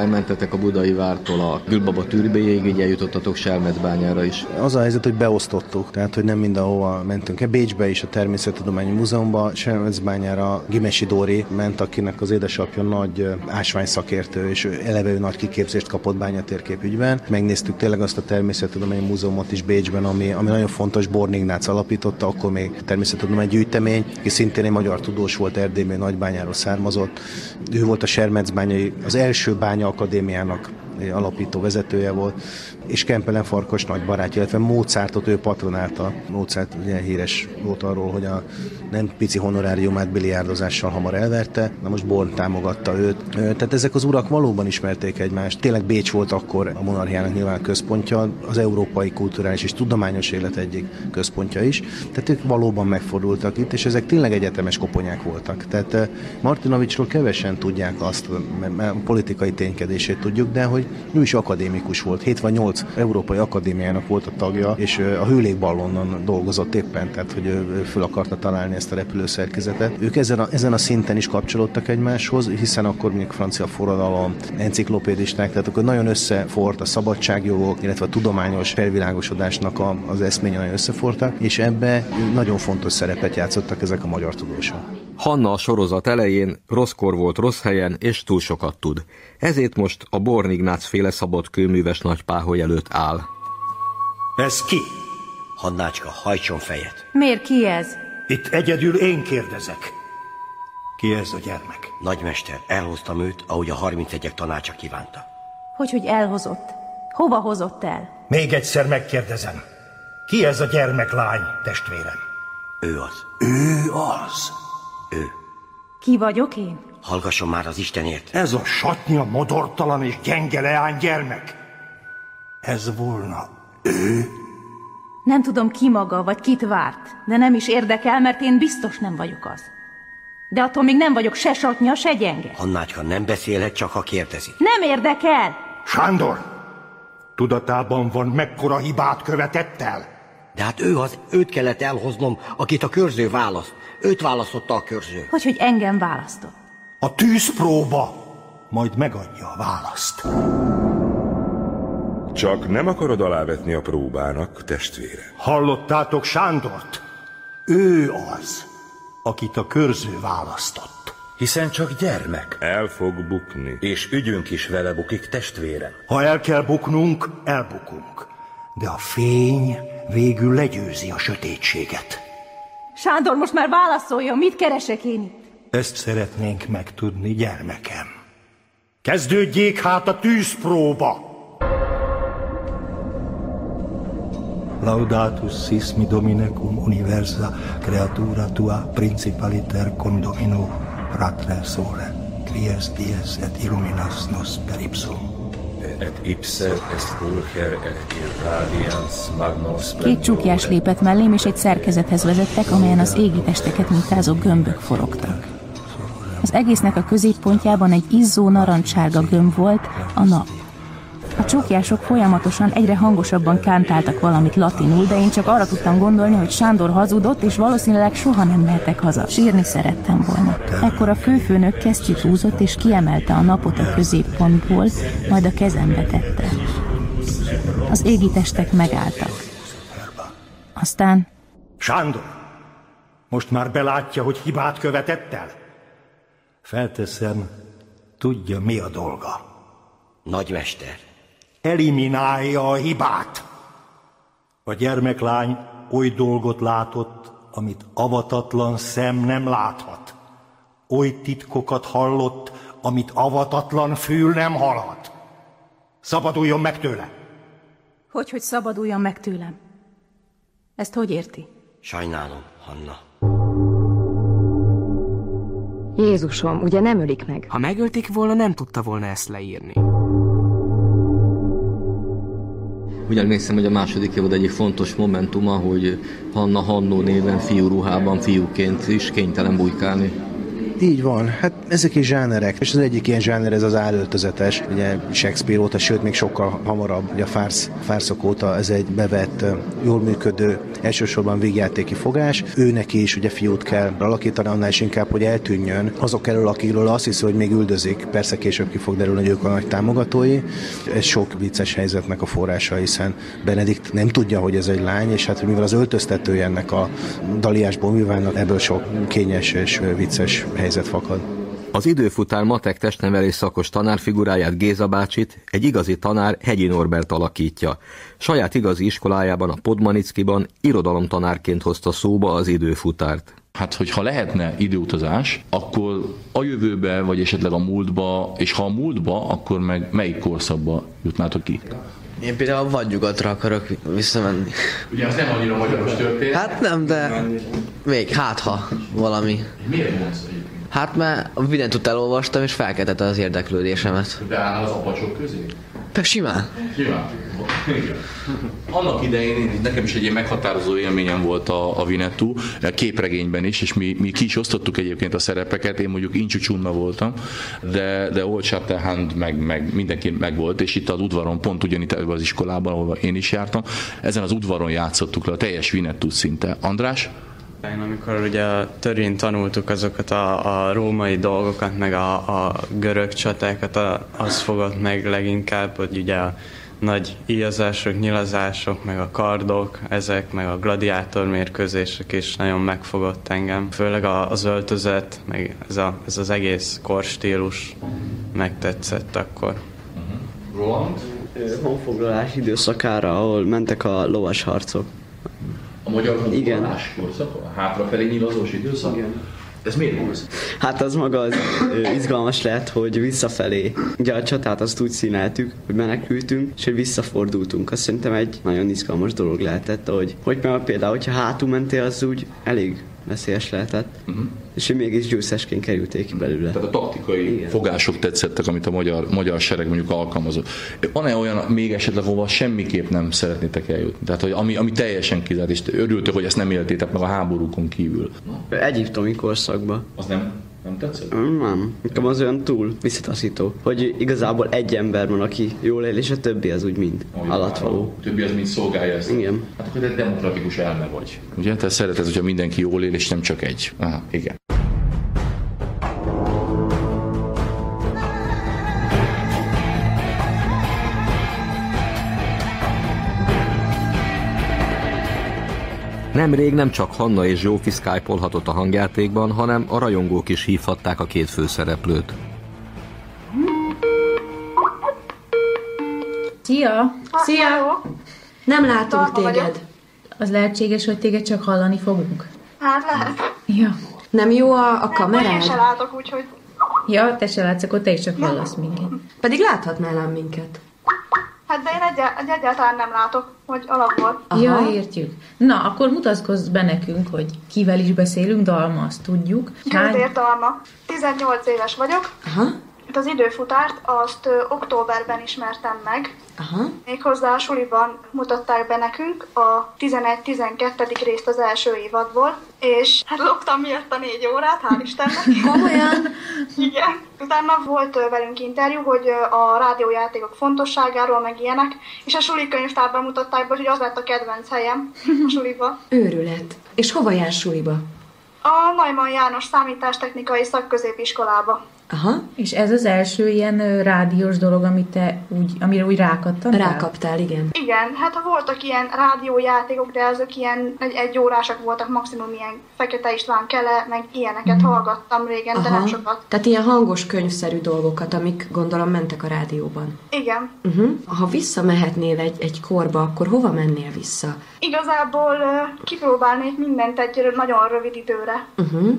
Elmentetek a Budai vártól a Gülbaba türbéjéig, így eljutottatok Selmecbányára is. Az a helyzet, hogy beosztottuk, tehát hogy nem mindenhova mentünk. Bécsbe is a Természettudományi Múzeumban, Selmecbányára Gimesi Dóri ment, akinek az édesapja nagy ásványszakértő, és eleve ő nagy kiképzést kapott bányatérképügyben. Megnéztük tényleg azt a Természettudományi Múzeumot is Bécsben, ami, ami nagyon fontos, Born Ignác alapította, akkor még természettudományi gyűjtemény, aki szintén egy magyar tudós volt, Erdélyből nagybányáról származott. Ő volt a Sermecbányai az első bánya akadémiának alapító vezetője volt, és Kempelen Farkas nagy barátja, illetve Mozartot ő patronálta. Mozart ugye híres volt arról, hogy a nem pici honoráriumát biliárdozással hamar elverte, na most Born támogatta őt. Tehát ezek az urak valóban ismerték egymást. Tényleg Bécs volt akkor a monarchiának nyilván központja, az európai kulturális és tudományos élet egyik központja is. Tehát ők valóban megfordultak itt, és ezek tényleg egyetemes koponyák voltak. Tehát Martinovicsról kevesen tudják azt, mert politikai ténykedését tudjuk, de hogy ő is akadémikus volt, 7 vagy 8 Európai Akadémiának volt a tagja, és a hőlékballonon dolgozott éppen, tehát hogy ő föl akarta találni ezt a repülőszerkezetet. Ők ezen a, ezen a szinten is kapcsolódtak egymáshoz, hiszen akkor még francia forradalom, enciklopédisták, tehát akkor nagyon összefort a szabadságjogok, illetve a tudományos felvilágosodásnak a, az eszménye nagyon összefortak, és ebbe nagyon fontos szerepet játszottak ezek a magyar tudósok. Hanna a sorozat elején rosszkor volt rossz helyen, és túl sokat tud. Ezért most a Born Ignác féle szabott kőműves nagypáholy előtt áll. Ez ki? Hannácska, hajtson fejet. Miért ki ez? Itt egyedül én kérdezek. Ki ez a gyermek? Nagymester, elhoztam őt, ahogy a 31-ek tanácsa kívánta. Hogy, hogy elhozott? Hova hozott el? Még egyszer megkérdezem. Ki ez a gyermeklány, testvérem? Ő az. Ő az. Ő. Ki vagyok én? Hallgasson már az Istenért. Ez a satnya, modortalan és gyenge leány gyermek. Ez volna ő? Nem tudom ki maga, vagy kit várt, de nem is érdekel, mert én biztos nem vagyok az. De attól még nem vagyok se satnya, se gyenge. Hannácska nem beszélhet, csak ha kérdezi. Nem érdekel! Sándor! Tudatában van, mekkora hibát követett el? De hát ő az, őt kellett elhoznom, akit a körző választ. Őt választotta a körző. Hogy, hogy engem választott. A tűzpróba majd megadja a választ. Csak nem akarod alávetni a próbának, testvére. Hallottátok Sándort? Ő az, akit a körző választott. Hiszen csak gyermek. El fog bukni. És ügyünk is vele bukik, testvérem. Ha el kell buknunk, elbukunk. De a fény végül legyőzi a sötétséget. Sándor, most már válaszoljon, mit keresek én itt? Ezt szeretnénk megtudni, gyermekem. Kezdődjék hát a tűzpróba! Laudatus sis mi domine cum universa creatura tua principaliter condomino fratre sole, quies dies et illuminas nos per ipsum. Et ipse est fulcher et irradians magnos Két csukjás lépett mellém, és egy szerkezethez vezettek, amelyen az égi testeket mintázó gömbök forogtak. Az egésznek a középpontjában egy izzó narancssárga gömb volt, a nap. A csukjások folyamatosan egyre hangosabban kántáltak valamit latinul, de én csak arra tudtam gondolni, hogy Sándor hazudott, és valószínűleg soha nem mehetek haza. Sírni szerettem volna. Ekkor a főfőnök kesztyűt húzott, és kiemelte a napot a középpontból, majd a kezembe tette. Az égi testek megálltak. Aztán Sándor, most már belátja, hogy hibát követett el? Felteszem, tudja, mi a dolga. Nagymester. Eliminálja a hibát. A gyermeklány oly dolgot látott, amit avatatlan szem nem láthat. Oly titkokat hallott, amit avatatlan fül nem hallhat. Szabaduljon meg tőle! hogy, hogy szabaduljon meg tőlem? Ezt hogy érti? Sajnálom, Hanna. Jézusom, ugye nem ölik meg? Ha megölték volna, nem tudta volna ezt leírni. Úgy emlékszem, hogy a második évad egyik fontos momentuma, hogy Hanna Hannó néven fiúruhában fiúként is kénytelen bujkálni. Így van, hát ezek is zsánerek, és az egyik ilyen zsáner ez az álöltözetes, ugye Shakespeare óta, sőt még sokkal hamarabb, ugye a fársz, fárszok óta ez egy bevett, jól működő, elsősorban végjátéki fogás. Ő neki is ugye fiút kell alakítani, annál is inkább, hogy eltűnjön azok elől, akikről azt hiszi, hogy még üldözik. Persze később ki fog derülni, hogy ők a nagy támogatói. Ez sok vicces helyzetnek a forrása, hiszen Benedikt nem tudja, hogy ez egy lány, és hát mivel az öltöztetője ennek a Daliás Bomivánnak, ebből sok kényes és vicces helyzet fakad. Az időfutár matek testnevelés szakos tanárfiguráját Géza bácsit egy igazi tanár Hegyi Norbert alakítja. Saját igazi iskolájában, a Podmanickiban irodalomtanárként hozta szóba az időfutárt. Hát, hogyha lehetne időutazás, akkor a jövőbe, vagy esetleg a múltba, és ha a múltba, akkor meg melyik korszakba jutnátok ki? Én például a vadnyugatra akarok visszamenni. Ugye az nem annyira magyaros történet. Hát nem, de még hát ha valami. Miért mondsz egyébként? Hát mert mindent ott elolvastam, és felkeltette az érdeklődésemet. Beállnál az apacsok közé? Te simán. Simán. Igen. Annak idején én- nekem is egy ilyen meghatározó élményem volt a, a Vinetú, a képregényben is, és mi, mi ki is osztottuk egyébként a szerepeket, én mondjuk Incsú Csunna voltam, de, de Old Shatterhand meg, meg mindenki meg volt, és itt az udvaron, pont ugyanitt ebben az iskolában, ahol én is jártam, ezen az udvaron játszottuk le a teljes Vinetú szinte. András? Én amikor ugye a törvény tanultuk azokat a, a római dolgokat, meg a, a görög csatákat, a, az fogott meg leginkább, hogy ugye a nagy íjazások, nyilazások, meg a kardok, ezek, meg a gladiátor mérkőzések is nagyon megfogott engem. Főleg a, az öltözet, meg ez, a, ez az egész korstílus megtetszett akkor. Roland? honfoglalás időszakára, ahol mentek a lovas harcok. A magyar honfoglalás korszaka? A hátrafelé nyilazós időszak? Igen. Ez miért volt? Hát az maga az ö, izgalmas lett, hogy visszafelé. Ugye a csatát azt úgy színeltük, hogy menekültünk, és hogy visszafordultunk. Azt szerintem egy nagyon izgalmas dolog lehetett, hogy, hogy például, hogyha hátul mentél, az úgy elég veszélyes lehetett, uh-huh. és mégis győztesként kerülték ki belőle. Tehát a taktikai Igen. fogások tetszettek, amit a magyar, magyar sereg mondjuk alkalmazott. Van-e olyan még esetleg, hova semmiképp nem szeretnétek eljutni? Tehát, hogy ami, ami teljesen kizárt, és örültök, hogy ezt nem éltétek meg a háborúkon kívül. Egyiptomi korszakban. Az nem, nem tetszett? Nem, nekem az olyan túl visszataszító, hogy igazából egy ember van, aki jól él, és a többi az úgy mind alatvaló. A többi az mind szolgálja ezt. Igen. Hát akkor egy demokratikus elme vagy. Ugye? Te szereted, hogyha mindenki jól él, és nem csak egy. Aha, igen. Nemrég nem csak Hanna és Zsófi skype a hangjátékban, hanem a rajongók is hívhatták a két főszereplőt. Szia! Szia! Nem látunk téged. Az lehetséges, hogy téged csak hallani fogunk. Hát lehet. Ja. Nem jó a, a vagy én kamerád? se látok, úgyhogy... Ja, te se látsz, akkor te is csak hallasz minket. Pedig láthatnál ám minket. Hát de én egy egyáltalán nem látok, hogy alapból. Ja, értjük. Na, akkor mutatkozz be nekünk, hogy kivel is beszélünk, Dalma, azt tudjuk. Győzér Dalma. 18 éves vagyok. Aha. Itt az időfutárt azt ö, októberben ismertem meg. Aha. Méghozzá a suliban mutatták be nekünk a 11-12. részt az első évadból, és hát loptam miatt a négy órát, hál' Istennek. Komolyan? Igen. Utána volt ö, velünk interjú, hogy ö, a rádiójátékok fontosságáról, meg ilyenek, és a suli könyvtárban mutatták be, hogy az lett a kedvenc helyem a suliba. Őrület. És hova jár suliba? A Najman János számítástechnikai szakközépiskolába. Aha. És ez az első ilyen rádiós dolog, amit te úgy, amire úgy rákattantál? Rákaptál, igen. Igen, hát voltak ilyen rádiójátékok, de azok ilyen egy, egy órásak voltak, maximum ilyen Fekete István Kele, meg ilyeneket hallgattam régen, de nem sokat. Tehát ilyen hangos könyvszerű dolgokat, amik gondolom mentek a rádióban. Igen. Uh-huh. Ha visszamehetnél egy, egy korba, akkor hova mennél vissza? Igazából kipróbálnék mindent egy nagyon rövid időre. Uh-huh.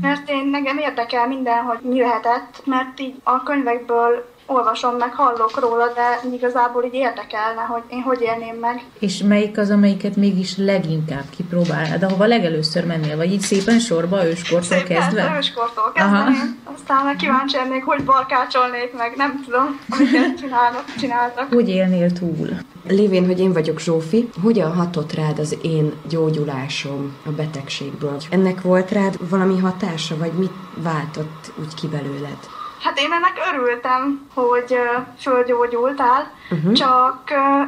Mert én nekem érdekel minden, hogy mi lehetett, mert így a könyvekből olvasom meg, hallok róla, de igazából így érdekelne, hogy én hogy élném meg. És melyik az, amelyiket mégis leginkább kipróbálnád, ahova legelőször mennél? Vagy így szépen sorba, őskortól kezdve? Persze, őskortól kezdeném. Aztán meg kíváncsi lennék, hogy barkácsolnék meg, nem tudom, amiket csinálnak, csináltak. Hogy élnél túl? Lévén, hogy én vagyok Zsófi, hogyan hatott rád az én gyógyulásom a betegségből? Ennek volt rád valami hatása, vagy mit váltott úgy ki belőled? Hát én ennek örültem, hogy fölgyógyultál, Uh-huh. csak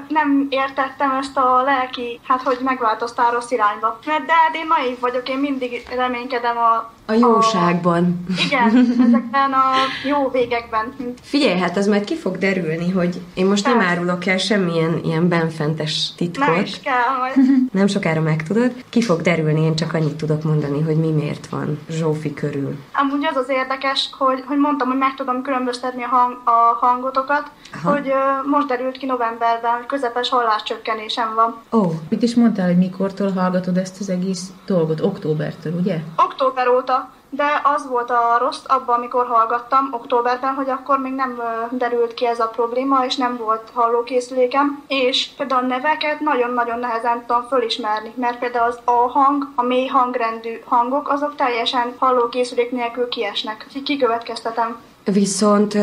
nem értettem ezt a lelki, hát hogy megváltoztál rossz irányba. Mert de hát én naív vagyok, én mindig reménykedem a... A jóságban. Igen, ezekben a jó végekben. Figyelj, hát ez majd ki fog derülni, hogy én most nem árulok el semmilyen ilyen benfentes titkot. Nem is kell majd. Nem sokára megtudod. Ki fog derülni, én csak annyit tudok mondani, hogy mi miért van Zsófi körül. Amúgy az az érdekes, hogy, hogy mondtam, hogy meg tudom különböztetni a, hang, a hangotokat, Aha. hogy ö, most derült ki novemberben, hogy közepes halláscsökkenésem van. Ó, oh, mit is mondtál, hogy mikortól hallgatod ezt az egész dolgot? Októbertől, ugye? Október óta, de az volt a rossz abban, amikor hallgattam októberben, hogy akkor még nem derült ki ez a probléma, és nem volt hallókészülékem, és például a neveket nagyon-nagyon nehezen tudom fölismerni, mert például az A hang, a mély hangrendű hangok, azok teljesen hallókészülék nélkül kiesnek. Úgyhogy kikövetkeztetem. Viszont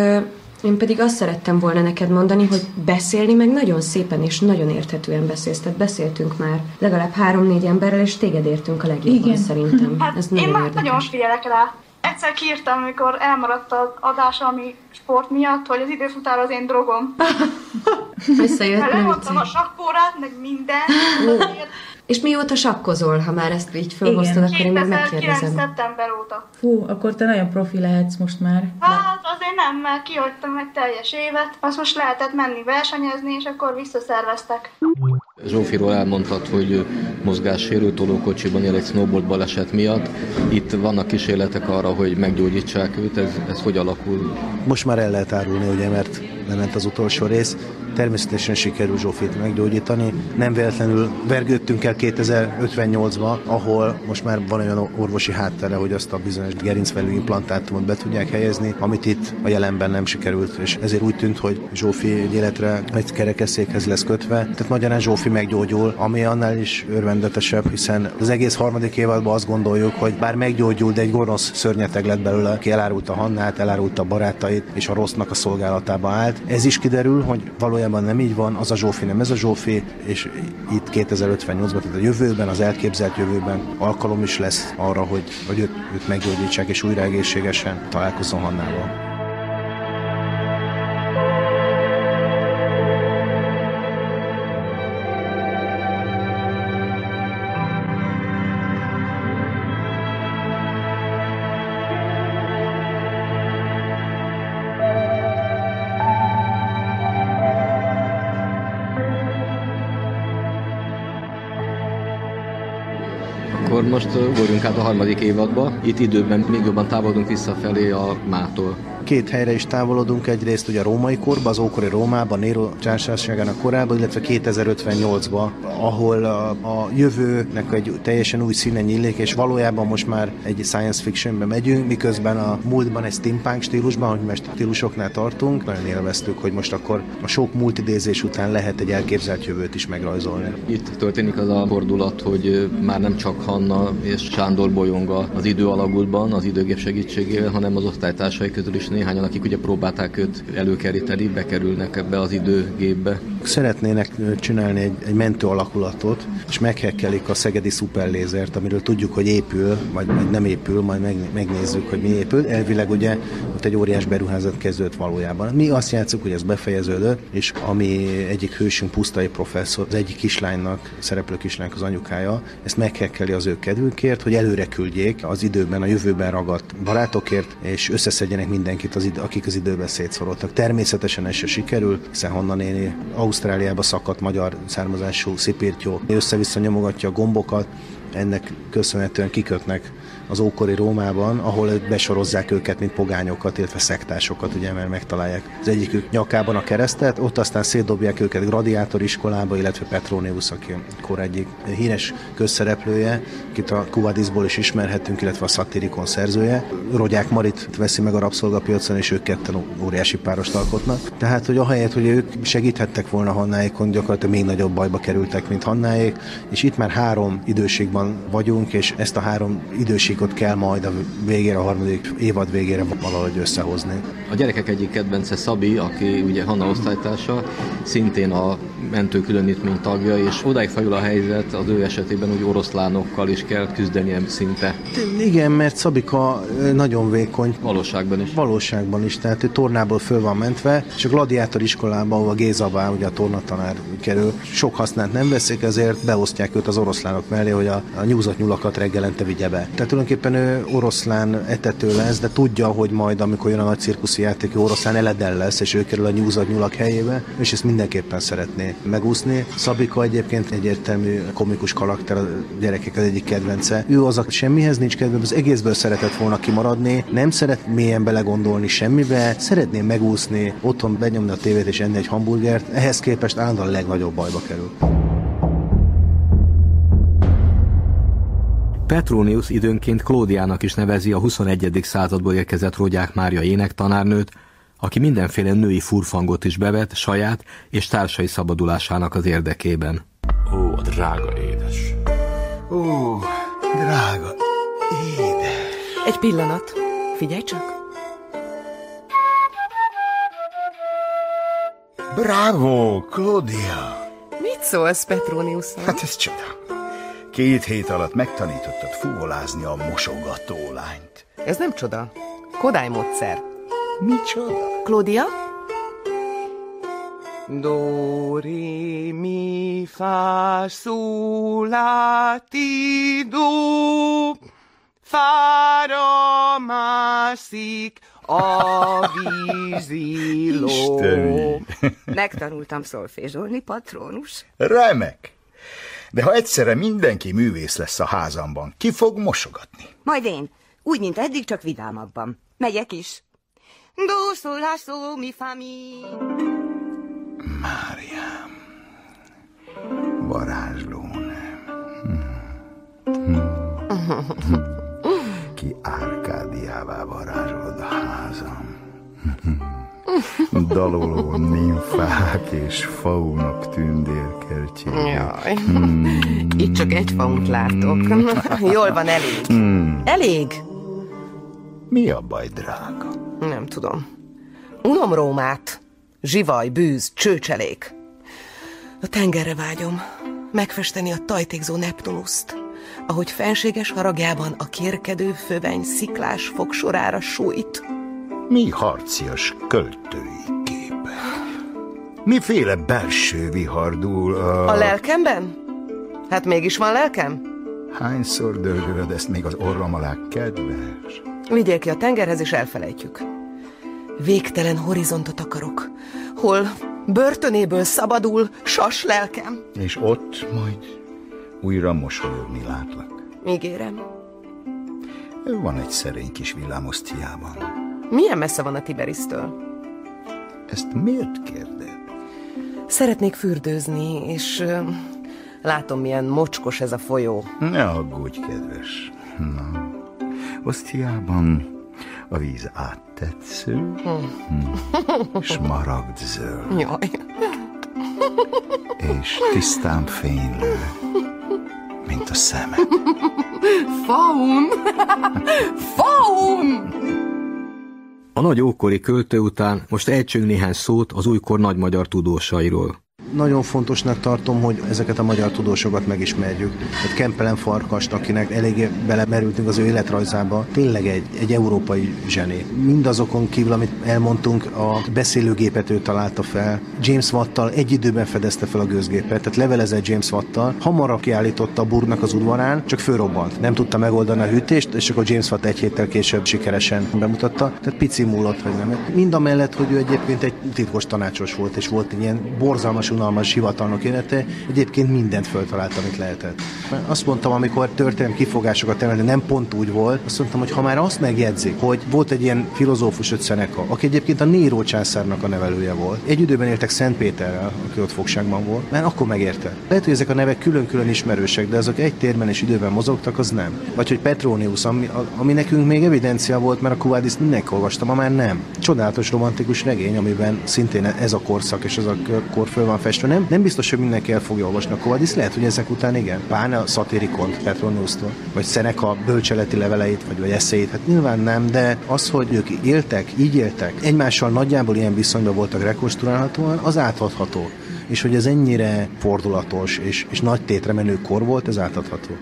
én pedig azt szerettem volna neked mondani, hogy beszélni meg nagyon szépen és nagyon érthetően beszélsz. Tehát beszéltünk már legalább három-négy emberrel, és téged értünk a legjobban Igen. szerintem. Hát Ez én nagyon már érdekes. nagyon figyelek rá. Egyszer kiírtam, amikor elmaradt az adás, ami sport miatt, hogy az időfutár az én drogom. Visszajött, lemondtam a sakkórát, meg minden. És mióta sakkozol, ha már ezt így fölhoztad, akkor én 2009. megkérdezem. szeptember óta. Fú, akkor te nagyon profi lehetsz most már. Hát azért nem, mert kihagytam egy teljes évet. Azt most lehetett menni versenyezni, és akkor visszaszerveztek. Zsófiról elmondtad, hogy mozgássérült tolókocsiban él egy snowboard baleset miatt. Itt vannak kísérletek arra, hogy meggyógyítsák őt, ez, ez hogy alakul? Most már el lehet árulni, ugye, mert lement az utolsó rész. Természetesen sikerül Zsófit meggyógyítani. Nem véletlenül vergődtünk el 2058-ba, ahol most már van olyan orvosi háttere, hogy azt a bizonyos gerincvelő implantátumot be tudják helyezni, amit itt a jelenben nem sikerült, és ezért úgy tűnt, hogy Zsófi egy életre egy kerekesszékhez lesz kötve. Tehát magyarán Zsófi meggyógyul, ami annál is örvendetesebb, hiszen az egész harmadik évadban azt gondoljuk, hogy bár meggyógyul, de egy gonosz szörnyeteg lett belőle, aki elárulta Hannát, elárulta barátait, és a rossznak a szolgálatába állt. Ez is kiderül, hogy valójában nem így van, az a Zsófi nem ez a Zsófi, és itt 2058-ban, tehát a jövőben, az elképzelt jövőben alkalom is lesz arra, hogy, hogy őt, őt meggyógyítsák, és újra egészségesen találkozzon Hannával. Most ugorjunk át a harmadik évadba. Itt időben még jobban távolodunk visszafelé a mától. Két helyre is távolodunk, egyrészt ugye a római korba, az ókori Rómában, Nero császárságának korábban, illetve 2058-ba, ahol a, a jövőnek egy teljesen új színe nyílik, és valójában most már egy science fictionbe megyünk, miközben a múltban egy steampunk stílusban, hogy most stílusoknál tartunk, nagyon élveztük, hogy most akkor a sok multidézés után lehet egy elképzelt jövőt is megrajzolni. Itt történik az a fordulat, hogy már nem csak Hanna és Sándor bolyong az idő alagútban, az időgép segítségével, hanem az osztálytársai közül is néhányan, akik ugye próbálták őt előkeríteni, bekerülnek ebbe az időgépbe. Szeretnének csinálni egy, egy mentő alakulatot, és meghekkelik a szegedi szuperlézert, amiről tudjuk, hogy épül, vagy, vagy nem épül, majd meg, megnézzük, hogy mi épül. Elvileg ugye ott egy óriás beruházat kezdődött valójában. Mi azt játszunk, hogy ez befejeződött, és ami egyik hősünk, pusztai professzor, az egyik kislánynak, szereplő kislánynak az anyukája, ezt meghekkeli az ő kedvükért, hogy előre küldjék az időben, a jövőben ragadt barátokért, és összeszedjenek mindenkit, az idő, akik az időben szétszorodtak. Természetesen ez se sikerül, hiszen Hanna néni Ausztráliába szakadt magyar származású szipirtyó, össze-vissza nyomogatja a gombokat, ennek köszönhetően kikötnek az ókori Rómában, ahol besorozzák őket, mint pogányokat, illetve szektásokat, ugye, mert megtalálják az egyikük nyakában a keresztet, ott aztán szétdobják őket gladiátor iskolába, illetve Petronius, aki kor egyik híres közszereplője, akit a Kuvadisból is ismerhetünk, illetve a Satyricon szerzője. Rogyák Marit veszi meg a rabszolgapiacon, és ők ketten óriási párost alkotnak. Tehát, hogy ahelyett, hogy ők segíthettek volna Hannáékon, gyakorlatilag még nagyobb bajba kerültek, mint Hannáék, és itt már három időségben vagyunk, és ezt a három időség játékot kell majd a végére, a harmadik évad végére valahogy összehozni. A gyerekek egyik kedvence Szabi, aki ugye Hanna osztálytársa, szintén a mentő különítmény tagja, és odáig fajul a helyzet az ő esetében, hogy oroszlánokkal is kell küzdenie szinte. Igen, mert Szabika nagyon vékony. Valóságban is. Valóságban is, tehát ő tornából föl van mentve, és a gladiátor iskolában, ahol a Gézabá, ugye a tornatanár kerül, sok hasznát nem veszik, ezért beosztják őt az oroszlánok mellé, hogy a, a nyúzott nyulakat reggelente vigye be. Tehát tulajdonképpen ő oroszlán etető lesz, de tudja, hogy majd amikor jön a nagy cirkuszi játék, oroszlán eledel lesz, és ő kerül a nyúzat nyulak helyébe, és ezt mindenképpen szeretné megúszni. Szabika egyébként egyértelmű komikus karakter, a gyerekek az egyik kedvence. Ő az, aki semmihez nincs kedve, az egészből szeretett volna kimaradni, nem szeret mélyen belegondolni semmibe, szeretné megúszni, otthon benyomni a tévét és enni egy hamburgert, ehhez képest állandóan a legnagyobb bajba kerül. Petronius időnként Klódiának is nevezi a 21. századból érkezett Rogyák Mária énektanárnőt, aki mindenféle női furfangot is bevet saját és társai szabadulásának az érdekében. Ó, a drága édes. Ó, drága édes. Egy pillanat. Figyelj csak. Bravo, Claudia! Mit szólsz, Petronius? Hát ez csoda. Két hét alatt megtanítottad fúvolázni a mosogató lányt. Ez nem csoda. Kodály módszer. Micsoda? Claudia? Do, re, mi, fa, su, la, ti, do, fa, ra, ma, szik, a víziló. Megtanultam szolfézsolni, patronus. Remek! De ha egyszerre mindenki művész lesz a házamban, ki fog mosogatni? Majd én. Úgy, mint eddig, csak vidámabban. Megyek is. Do, sol, la, sol, mi, fa, mi. Máriám. Varázsló nem. Hm. Ki Árkádiává varázsolod a házam. Daloló nymfák és faunok tündérkertjék. Jaj, hmm. itt csak egy faunt látok. Jól van, elég. Hmm. Elég? Mi a baj, drága? Nem tudom. Unom Rómát. Zsivaj, bűz, csőcselék. A tengerre vágyom. Megfesteni a tajtékzó Neptunuszt. Ahogy fenséges haragjában a kérkedő föveny sziklás fogsorára sújt mi harcias költői képek? Miféle belső vihardul a... A lelkemben? Hát mégis van lelkem? Hányszor dörgölöd ezt még az orrom alá, kedves? Vigyél ki a tengerhez, és elfelejtjük. Végtelen horizontot akarok, hol börtönéből szabadul sas lelkem. És ott majd újra mosolyogni látlak. Ígérem. Van egy szerény kis villámosztiában Milyen messze van a Tiberisztől? Ezt miért kérdez? Szeretnék fürdőzni, és ö, látom, milyen mocskos ez a folyó. Ne aggódj, kedves. Na, Osztiában a víz áttetsző, hm. smaragdzöld, Jaj. és tisztán fénylő, mint a szeme. Faun! Faun! A nagy ókori költő után most ejtsünk néhány szót az újkor nagy magyar tudósairól. Nagyon fontosnak tartom, hogy ezeket a magyar tudósokat megismerjük. Tehát Kempelen Farkast, akinek eléggé belemerültünk az ő életrajzába, tényleg egy, egy európai zseni. Mindazokon kívül, amit elmondtunk, a beszélőgépet ő találta fel. James Watttal egy időben fedezte fel a gőzgépet, tehát levelezett James Watttal, hamarabb kiállította a burgnak az udvarán, csak fölrobbant. Nem tudta megoldani a hűtést, és akkor James Watt egy héttel később sikeresen bemutatta. Tehát pici múlott, hogy nem. Mind a mellett, hogy ő egyébként egy titkos tanácsos volt, és volt egy ilyen borzalmas unalmas hivatalnok élete, egyébként mindent föltalált, amit lehetett. Azt mondtam, amikor történelmi kifogásokat emelni, nem pont úgy volt, azt mondtam, hogy ha már azt megjegyzik, hogy volt egy ilyen filozófus öt Seneca, aki egyébként a Néró császárnak a nevelője volt. Egy időben éltek Szentpéterrel, aki ott fogságban volt, mert akkor megérte. Lehet, hogy ezek a nevek külön-külön ismerősek, de azok egy térben és időben mozogtak, az nem. Vagy hogy Petronius, ami, ami nekünk még evidencia volt, mert a Kuvádiszt mindenki olvasta, ma már nem. Csodálatos romantikus regény, amiben szintén ez a korszak és ez a kor föl van festve. Nem, nem biztos, hogy mindenki el fogja olvasni a Kovadis, lehet, hogy ezek után igen. Pláne a szatírikont Petroniustól, vagy Seneca bölcseleti leveleit, vagy, vagy eszéit, hát nyilván nem, de az, hogy ők éltek, így éltek, egymással nagyjából ilyen viszonyban voltak rekonstruálhatóan, az átadható. És hogy ez ennyire fordulatos és, és nagy tétre menő kor volt, ez átadható.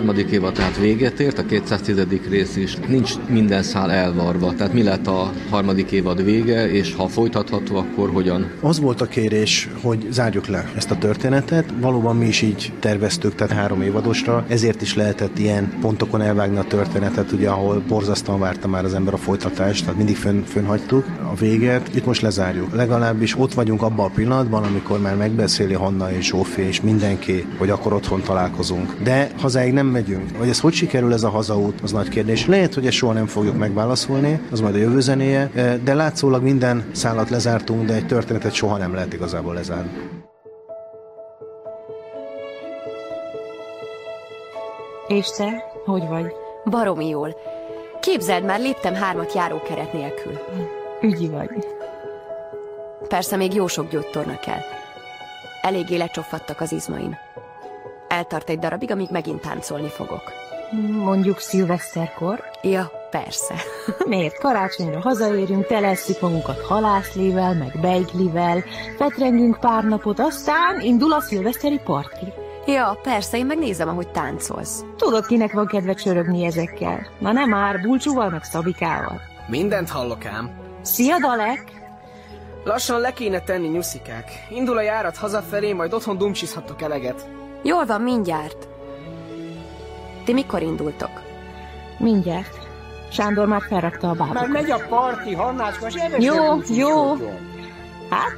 Harmadik évad tehát véget ért, a 210. rész is. Nincs minden szál elvarva. Tehát mi lett a harmadik évad vége, és ha folytatható, akkor hogyan? Az volt a kérés, hogy zárjuk le ezt a történetet. Valóban mi is így terveztük, tehát három évadosra, ezért is lehetett ilyen pontokon elvágni a történetet, ugye, ahol borzasztóan várta már az ember a folytatást, tehát mindig fönn, fönnhagytuk a véget. Itt most lezárjuk. Legalábbis ott vagyunk abban a pillanatban, amikor már megbeszéli Hanna és Zsófi és mindenki, hogy akkor otthon találkozunk. De hazáig nem megyünk. Hogy ez hogy sikerül ez a hazaút, az nagy kérdés. Lehet, hogy ezt soha nem fogjuk megválaszolni, az majd a jövő zenéje, de látszólag minden szállat lezártunk, de egy történetet soha nem lehet igazából lezárni. És te? Hogy vagy? Baromi jól. Képzeld már, léptem hármat járókeret nélkül. Ügyi vagy. Persze még jó sok gyógytorna kell. Eléggé lecsofadtak az izmaim. Eltart egy darabig, amíg megint táncolni fogok. Mondjuk szilveszterkor? Ja, persze. Miért? Karácsonyra hazaérünk, telesszük magunkat halászlével, meg beiglivel, fetrengünk pár napot, aztán indul a szilveszteri parti. Ja, persze, én megnézem, ahogy táncolsz. Tudod, kinek van kedve csörögni ezekkel? Na nem már, Bulcsúval meg Szabikával. Mindent hallok ám. Szia, Dalek! Lassan le kéne tenni, nyuszikák. Indul a járat hazafelé, majd otthon dumcsizhattok eleget. Jól van, mindjárt. Ti mikor indultok? Mindjárt. Sándor már felrakta a bábokat. Már megy a parti, Hannácska, és Jó, jó. Hát?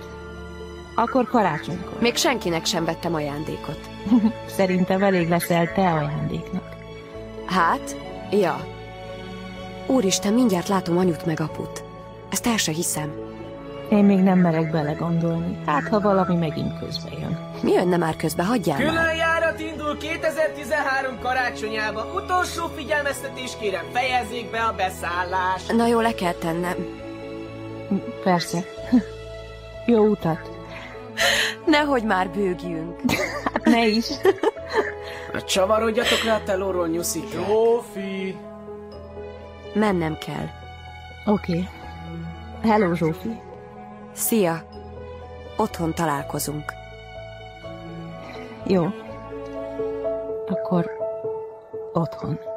Akkor karácsonykor. Még senkinek sem vettem ajándékot. Szerintem elég leszel te ajándéknak. Hát? Ja. Úristen, mindjárt látom anyut meg aput. Ezt el se hiszem. Én még nem merek belegondolni. Hát, ha valami megint közbe jön. Mi jönne már közbe? Hagyjál már. Külön járat indul 2013 karácsonyába. Utolsó figyelmeztetés kérem, fejezzék be a beszállást. Na jó, le kell tennem. Persze. Jó utat. Nehogy már bőgjünk. Hát ne is. Csavarodjatok le a telóról, nyuszik. Zsófi! Mennem kell. Oké. Okay. Hello, Zsófi. Szia. Otthon találkozunk. Jó. Akkor otthon.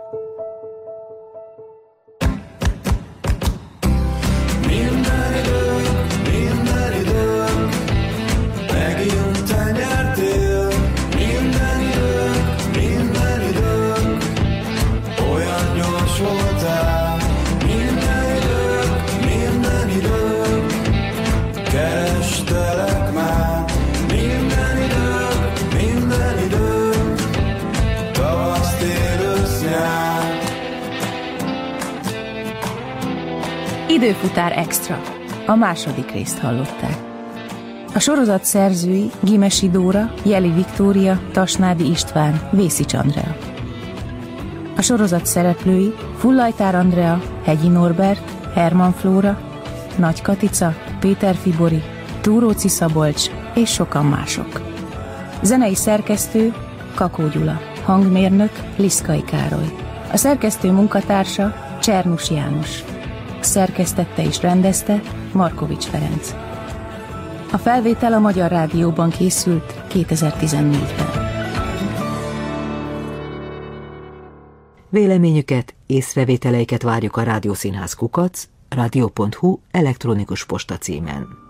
Időfutár Extra. A második részt hallották. A sorozat szerzői Gimesi Dóra, Jeli Viktória, Tasnádi István, Vészics Andrea. A sorozat szereplői Fullajtár Andrea, Hegyi Norbert, Herman Flóra, Nagy Katica, Péter Fibori, Túróci Szabolcs és sokan mások. Zenei szerkesztő Kakó Gyula, hangmérnök Liszkai Károly. A szerkesztő munkatársa Csernus János. Szerkesztette és rendezte Markovics Ferenc. A felvétel a Magyar Rádióban készült 2014-ben. Véleményüket, észrevételeiket várjuk a Rádiószínház kukac, rádió.hu elektronikus posta címen.